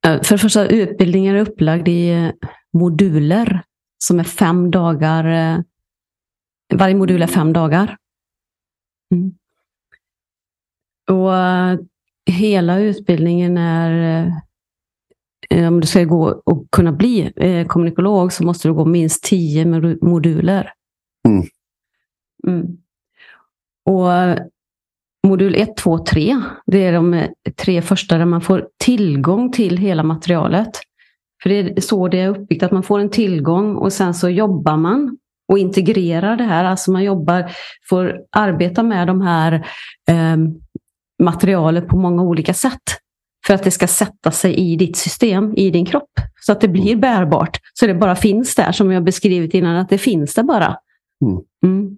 Speaker 3: Eh, för det första, utbildningen är upplagd i moduler som är fem dagar. Varje modul är fem dagar. Mm. Och hela utbildningen är eh, om du ska gå och kunna bli eh, kommunikolog så måste du gå minst tio moduler.
Speaker 4: Mm.
Speaker 3: Mm. Och modul 1, 2, 3, det är de tre första där man får tillgång till hela materialet. För det är så det är uppbyggt, att man får en tillgång och sen så jobbar man och integrerar det här. Alltså man jobbar, får arbeta med de här eh, materialet på många olika sätt. För att det ska sätta sig i ditt system, i din kropp. Så att det blir mm. bärbart. Så det bara finns där, som jag beskrivit innan, att det finns där bara.
Speaker 4: Mm.
Speaker 3: Mm.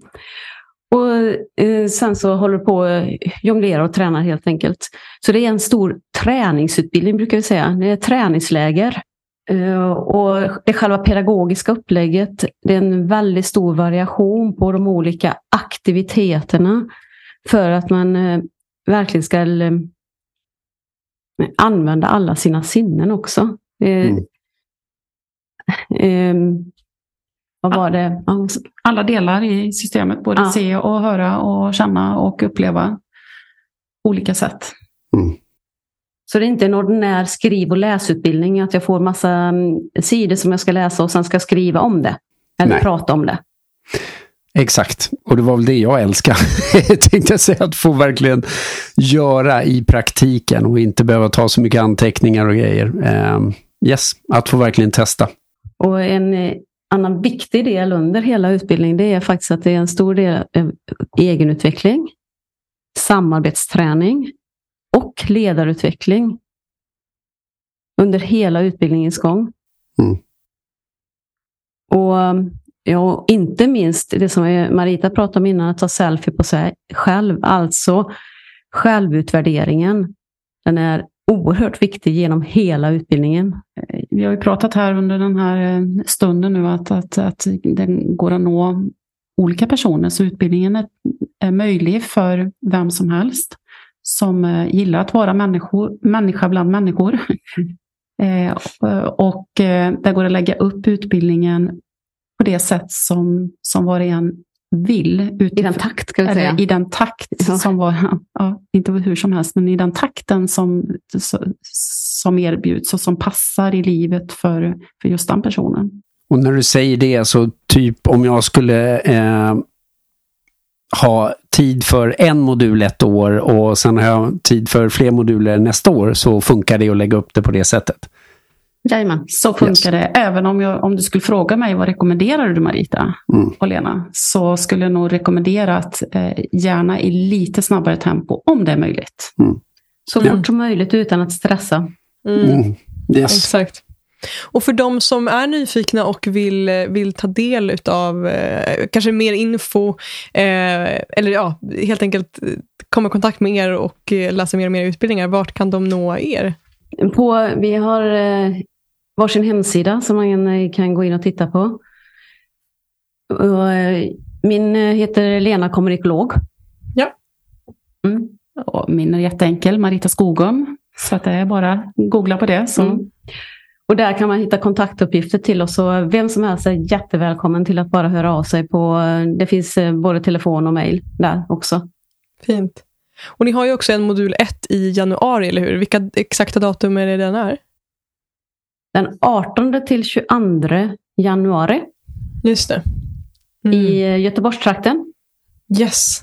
Speaker 3: Och eh, Sen så håller på att jonglera och tränar helt enkelt. Så det är en stor träningsutbildning brukar vi säga. Det är träningsläger. Uh, och det själva pedagogiska upplägget, det är en väldigt stor variation på de olika aktiviteterna. För att man uh, verkligen ska eh, använda alla sina sinnen också. Eh, mm. Eh, vad var det?
Speaker 1: Alla delar i systemet, både ja. se och höra och känna och uppleva olika sätt.
Speaker 4: Mm.
Speaker 3: Så det är inte en ordinär skriv och läsutbildning, att jag får massa mm, sidor som jag ska läsa och sen ska skriva om det. Eller Nej. prata om det.
Speaker 4: Exakt, och det var väl det jag älskar. [laughs] tänkte jag säga, att få verkligen göra i praktiken och inte behöva ta så mycket anteckningar och grejer. Um, yes, att få verkligen testa.
Speaker 3: Och en eh, annan viktig del under hela utbildningen det är faktiskt att det är en stor del egenutveckling, samarbetsträning och ledarutveckling under hela utbildningens gång.
Speaker 4: Mm.
Speaker 3: Och Ja, inte minst det som Marita pratade om innan, att ta selfie på sig själv. Alltså självutvärderingen. Den är oerhört viktig genom hela utbildningen.
Speaker 1: Vi har ju pratat här under den här eh, stunden nu att, att, att den går att nå olika personer, så utbildningen är, är möjlig för vem som helst som eh, gillar att vara människor, människa bland människor. Eh, och eh, där går det att lägga upp utbildningen på det sätt som, som var och en vill.
Speaker 3: I den takt, ska vi säga.
Speaker 1: I den takt
Speaker 3: Ja.
Speaker 1: som var, ja, inte hur som helst, men i den takten som, som erbjuds och som passar i livet för, för just den personen.
Speaker 4: Och när du säger det så typ om jag skulle eh, ha tid för en modul ett år och sen har jag tid för fler moduler nästa år så funkar det att lägga upp det på det sättet.
Speaker 3: Jajamän.
Speaker 1: Så funkar
Speaker 4: Yes.
Speaker 1: det. Även om, jag, om du skulle fråga mig vad rekommenderar du Marita
Speaker 4: Mm.
Speaker 1: och Lena, så skulle jag nog rekommendera att eh, gärna i lite snabbare tempo, om det är möjligt.
Speaker 3: Så
Speaker 4: Ja.
Speaker 3: fort som möjligt utan att stressa.
Speaker 2: Mm.
Speaker 4: Mm. Yes.
Speaker 2: Exakt. Och för de som är nyfikna och vill, vill ta del av eh, kanske mer info, eh, eller ja, helt enkelt eh, komma i kontakt med er och eh, läsa mer och mer utbildningar, vart kan de nå er?
Speaker 3: På, vi har eh, varsin hemsida som man eh, kan gå in och titta på. Och, eh, min eh, heter Lena Kommunikolog.
Speaker 2: Ja.
Speaker 3: Mm.
Speaker 1: Och min är jätteenkel, Marita Skogum. Så att det är bara att googla på det. Så.
Speaker 3: Mm. Och där kan man hitta kontaktuppgifter till oss. Och vem som helst är jättevälkommen till att bara höra av sig på. Det finns eh, både telefon och mejl där också.
Speaker 2: Fint. Och ni har ju också en modul 1 i januari, eller hur? Vilka exakta datum är det den är?
Speaker 3: Den 18 till 22 januari
Speaker 2: Just det. Mm.
Speaker 3: i eh, Göteborgstrakten.
Speaker 2: Yes.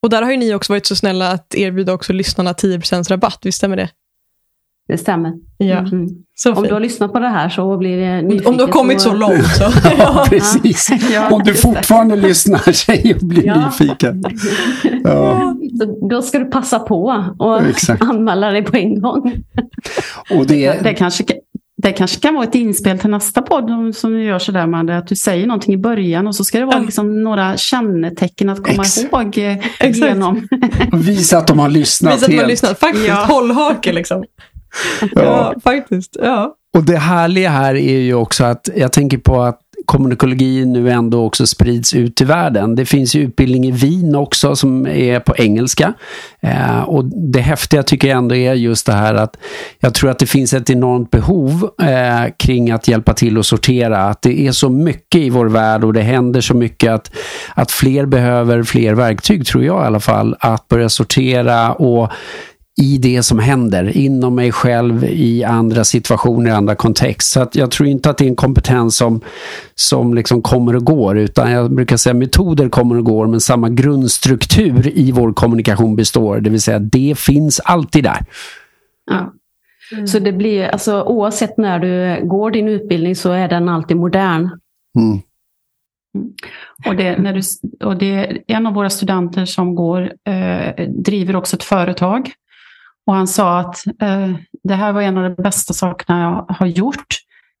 Speaker 2: Och där har ju ni också varit så snälla att erbjuda också lyssnarna 10% rabatt, visst stämmer det?
Speaker 3: Det stämmer.
Speaker 2: Ja.
Speaker 3: Mm. Om
Speaker 2: fint.
Speaker 3: du har lyssnat på det här så blir det nyfiket.
Speaker 2: Om du har kommit så långt så. [laughs]
Speaker 4: Ja, precis. [laughs]
Speaker 1: Ja,
Speaker 4: Om du
Speaker 1: just det.
Speaker 4: fortfarande lyssnar [laughs] sig och blir
Speaker 3: Ja.
Speaker 4: nyfiken. Ja,
Speaker 3: då ska du passa på och
Speaker 4: exakt.
Speaker 3: anmäla dig på en gång.
Speaker 4: Och det,
Speaker 1: Det kanske, det kanske kan vara ett inspel till nästa podd om- som du gör sådär Madde, att du säger någonting i början och så ska det vara liksom några kännetecken att komma ihåg eh,
Speaker 2: Exakt.
Speaker 1: genom.
Speaker 4: visa att de har lyssnat
Speaker 2: Visa att man
Speaker 4: helt.
Speaker 2: lyssnat. Faktiskt,
Speaker 1: Ja.
Speaker 2: hållhake liksom.
Speaker 4: Ja.
Speaker 2: Ja, faktiskt. Ja.
Speaker 4: Och det härliga här är ju också att jag tänker på att kommunikologi nu ändå också sprids ut i världen. Det finns ju utbildning i Wien också som är på engelska. Eh, och det häftiga tycker jag ändå är just det här att jag tror att det finns ett enormt behov eh, kring att hjälpa till att sortera. Att det är så mycket i vår värld och det händer så mycket att, att fler behöver fler verktyg tror jag i alla fall. Att börja sortera och i det som händer inom mig själv, i andra situationer, i andra kontext. Så att jag tror inte att det är en kompetens som, som liksom kommer och går, utan jag brukar säga metoder kommer och går, men samma grundstruktur i vår kommunikation består. Det vill säga, det finns alltid där.
Speaker 3: Ja. Så det blir, alltså, oavsett när du går din utbildning så är den alltid modern.
Speaker 4: Mm.
Speaker 1: Och det, när du, och det är en av våra studenter som går, eh, driver också ett företag. Och han sa att eh, det här var en av de bästa sakerna jag har gjort.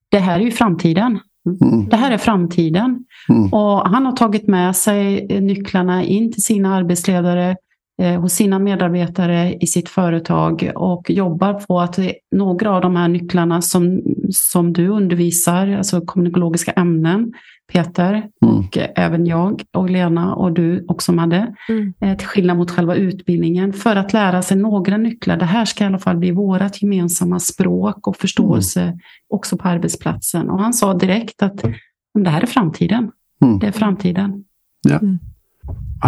Speaker 1: Det här är ju framtiden.
Speaker 4: Mm.
Speaker 1: Det här är framtiden.
Speaker 4: Mm.
Speaker 1: Och han har tagit med sig nycklarna in till sina arbetsledare, hos sina medarbetare i sitt företag och jobbar på att några av de här nycklarna som, som du undervisar, alltså kommunikologiska ämnen, Peter,
Speaker 4: Mm.
Speaker 1: och eh, även jag och Lena och du också Madde,
Speaker 2: Mm.
Speaker 1: eh, till skillnad mot själva utbildningen, för att lära sig några nycklar. Det här ska i alla fall bli vårt gemensamma språk och förståelse också på arbetsplatsen. Och han sa direkt att "Men det här är framtiden.
Speaker 4: Mm.
Speaker 1: Det är framtiden.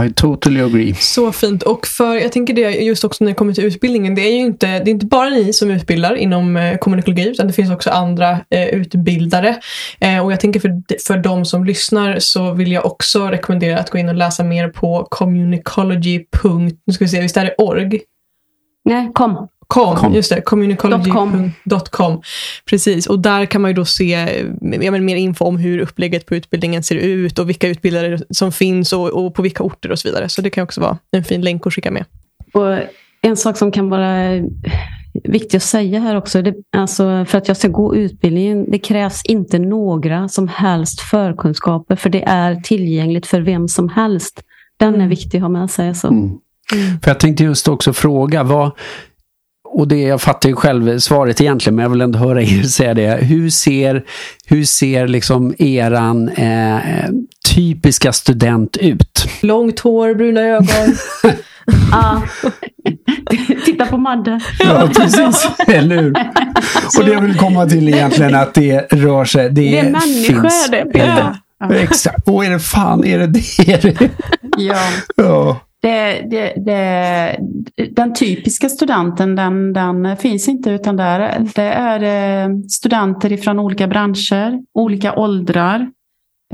Speaker 4: I totally agree.
Speaker 2: Så fint. Och för, jag tänker det just också när det kommer till utbildningen. Det är ju inte, det är inte bara ni som utbildar inom eh, kommunikologi, utan det finns också andra eh, utbildare. Eh, och jag tänker för, för de som lyssnar så vill jag också rekommendera att gå in och läsa mer på communicology. Nu ska vi se, visst är det org?
Speaker 3: Nej, kom.
Speaker 2: Com,
Speaker 4: Com.
Speaker 2: just det. Communicology.com.
Speaker 3: .com.
Speaker 2: Precis, och där kan man ju då se ja, men mer info om hur upplägget på utbildningen ser ut och vilka utbildare som finns och, och på vilka orter och så vidare. Så det kan också vara en fin länk att skicka med.
Speaker 3: Och en sak som kan vara viktig att säga här också, det, alltså för att jag ska gå utbildningen, det krävs inte några som helst förkunskaper, för det är tillgängligt för vem som helst. Den är
Speaker 2: Mm.
Speaker 3: viktig att ha med sig. Alltså.
Speaker 4: Mm. För jag tänkte just också fråga, vad, och det, jag fattar ju själv svaret egentligen, men jag vill ändå höra er [laughs] säga det. Hur ser, hur ser liksom eran eh, typiska student ut?
Speaker 2: Långt hår, bruna ögon. [laughs]
Speaker 3: Ja. [laughs] Titta på Madde.
Speaker 4: Ja, precis. Eller hur? Och det jag vill komma till egentligen att det rör sig... Det,
Speaker 3: Det är människor
Speaker 4: finns,
Speaker 3: det, Peter.
Speaker 4: Exakt. Och är det fan, är det det?
Speaker 1: Ja.
Speaker 4: Ja.
Speaker 1: Det, det, det, den typiska studenten den, den finns inte utan där, det är eh, studenter ifrån olika branscher, olika åldrar,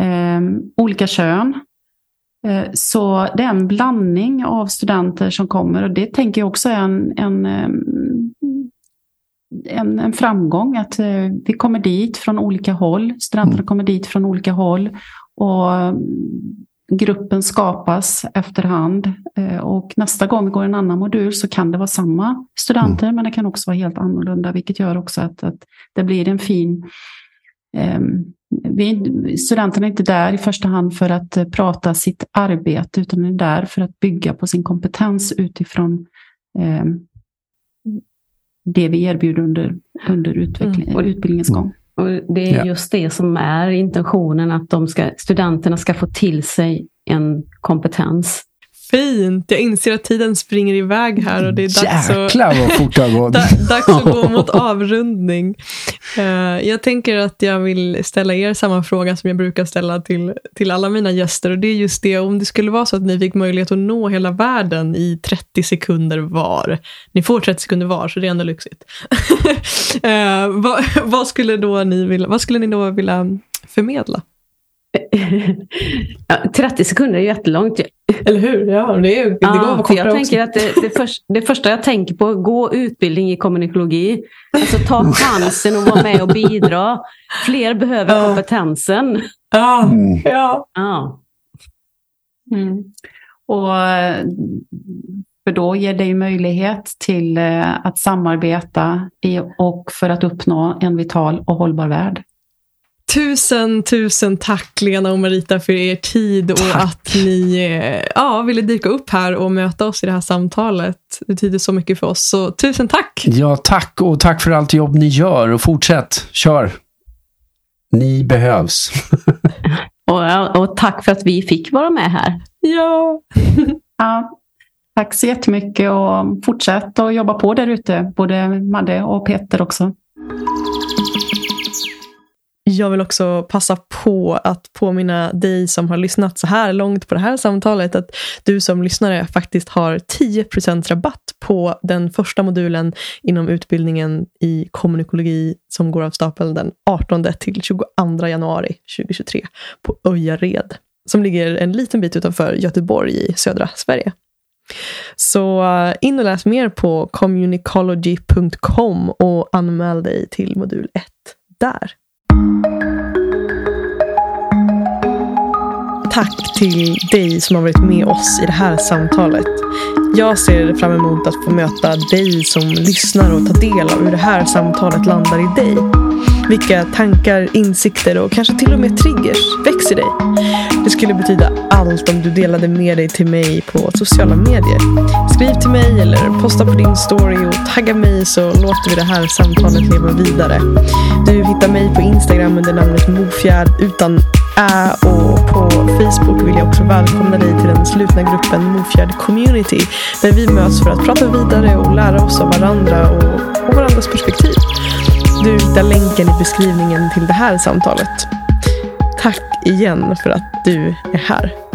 Speaker 1: eh, olika kön. Eh, så det är en blandning av studenter som kommer och det tänker jag också är en, en, eh, en, en framgång att eh, vi kommer dit från olika håll. Studenterna
Speaker 4: Mm.
Speaker 1: kommer dit från olika håll. Och gruppen skapas efterhand. Eh, Och nästa gång vi går en annan modul så kan det vara samma studenter men det kan också vara helt annorlunda vilket gör också att, att det blir en fin ehm, vi, studenterna är inte där i första hand för att eh, prata sitt arbete utan är där för att bygga på sin kompetens utifrån ehm, det vi erbjuder under, under utveckling,
Speaker 3: Mm.
Speaker 1: utbildningens gång.
Speaker 3: Och det är
Speaker 4: Ja.
Speaker 3: just det som är intentionen, att de ska, studenterna ska få till sig en kompetens.
Speaker 2: Fint! Jag inser att tiden springer iväg här och det är dags att,
Speaker 4: Jäklar vad fort det har gått.
Speaker 2: da, dags att gå mot [laughs] avrundning. Eh, jag tänker att jag vill ställa er samma fråga som jag brukar ställa till, till alla mina gäster. Och det är just det, om det skulle vara så att ni fick möjlighet att nå hela världen i 30 sekunder var. Ni får 30 sekunder var, så det är ändå lyxigt. [laughs] Eh, vad, vad, skulle då ni vilja, vad skulle ni då vilja förmedla?
Speaker 3: Ja, 30 sekunder är jättelångt.
Speaker 2: Eller hur? Ja, det, är, det
Speaker 3: Ja, för jag tänker att det, det, förs- det första jag tänker på, gå utbildning i kommunikologi. Alltså ta [laughs] chansen att vara med och bidra. Fler behöver
Speaker 2: Ja.
Speaker 3: kompetensen.
Speaker 2: Ja,
Speaker 4: Mm.
Speaker 2: ja.
Speaker 3: Ja.
Speaker 1: Mm. Och, eh, för då ger det ju möjlighet till eh, att samarbeta i, och för att uppnå en vital och hållbar värld.
Speaker 2: Tusen, tusen tack Lena och Marita för er tid och
Speaker 4: Tack.
Speaker 2: att ni eh, ja, ville dyka upp här och möta oss i det här samtalet. Det betyder så mycket för oss, så tusen tack!
Speaker 4: Ja, tack och tack för allt jobb ni gör och fortsätt. Kör. Ni behövs. [laughs]
Speaker 3: Och, och tack för att vi fick vara med här.
Speaker 2: Ja. [laughs]
Speaker 1: Ja, tack så jättemycket och fortsätt att jobba på där ute, både Madde och Peter också.
Speaker 2: Jag vill också passa på att påminna dig som har lyssnat så här långt på det här samtalet att du som lyssnare faktiskt har 10% rabatt på den första modulen inom utbildningen i kommunikologi som går av stapeln den 18 till 22 januari 2023 på Öjared som ligger en liten bit utanför Göteborg i södra Sverige. Så eh, in och läs mer på communicology.com och anmäl dig till modul 1 där. Tack till dig som har varit med oss i det här samtalet. Jag ser fram emot att få möta dig som lyssnar och ta del av hur det här samtalet landar i dig. Vilka tankar, insikter och kanske till och med triggers växer dig. Det skulle betyda allt om du delade med dig till mig på sociala medier. Skriv till mig eller posta på din story och tagga mig så låter vi det här samtalet leva vidare. Du hittar mig på Instagram under namnet Mofjärd utan ä och på Facebook vill jag också välkomna dig till den slutna gruppen Mofjärd Community där vi möts för att prata vidare och lära oss av varandra och, och varandras perspektiv. Du hittar länken i beskrivningen till det här samtalet. Tack igen för att du är här.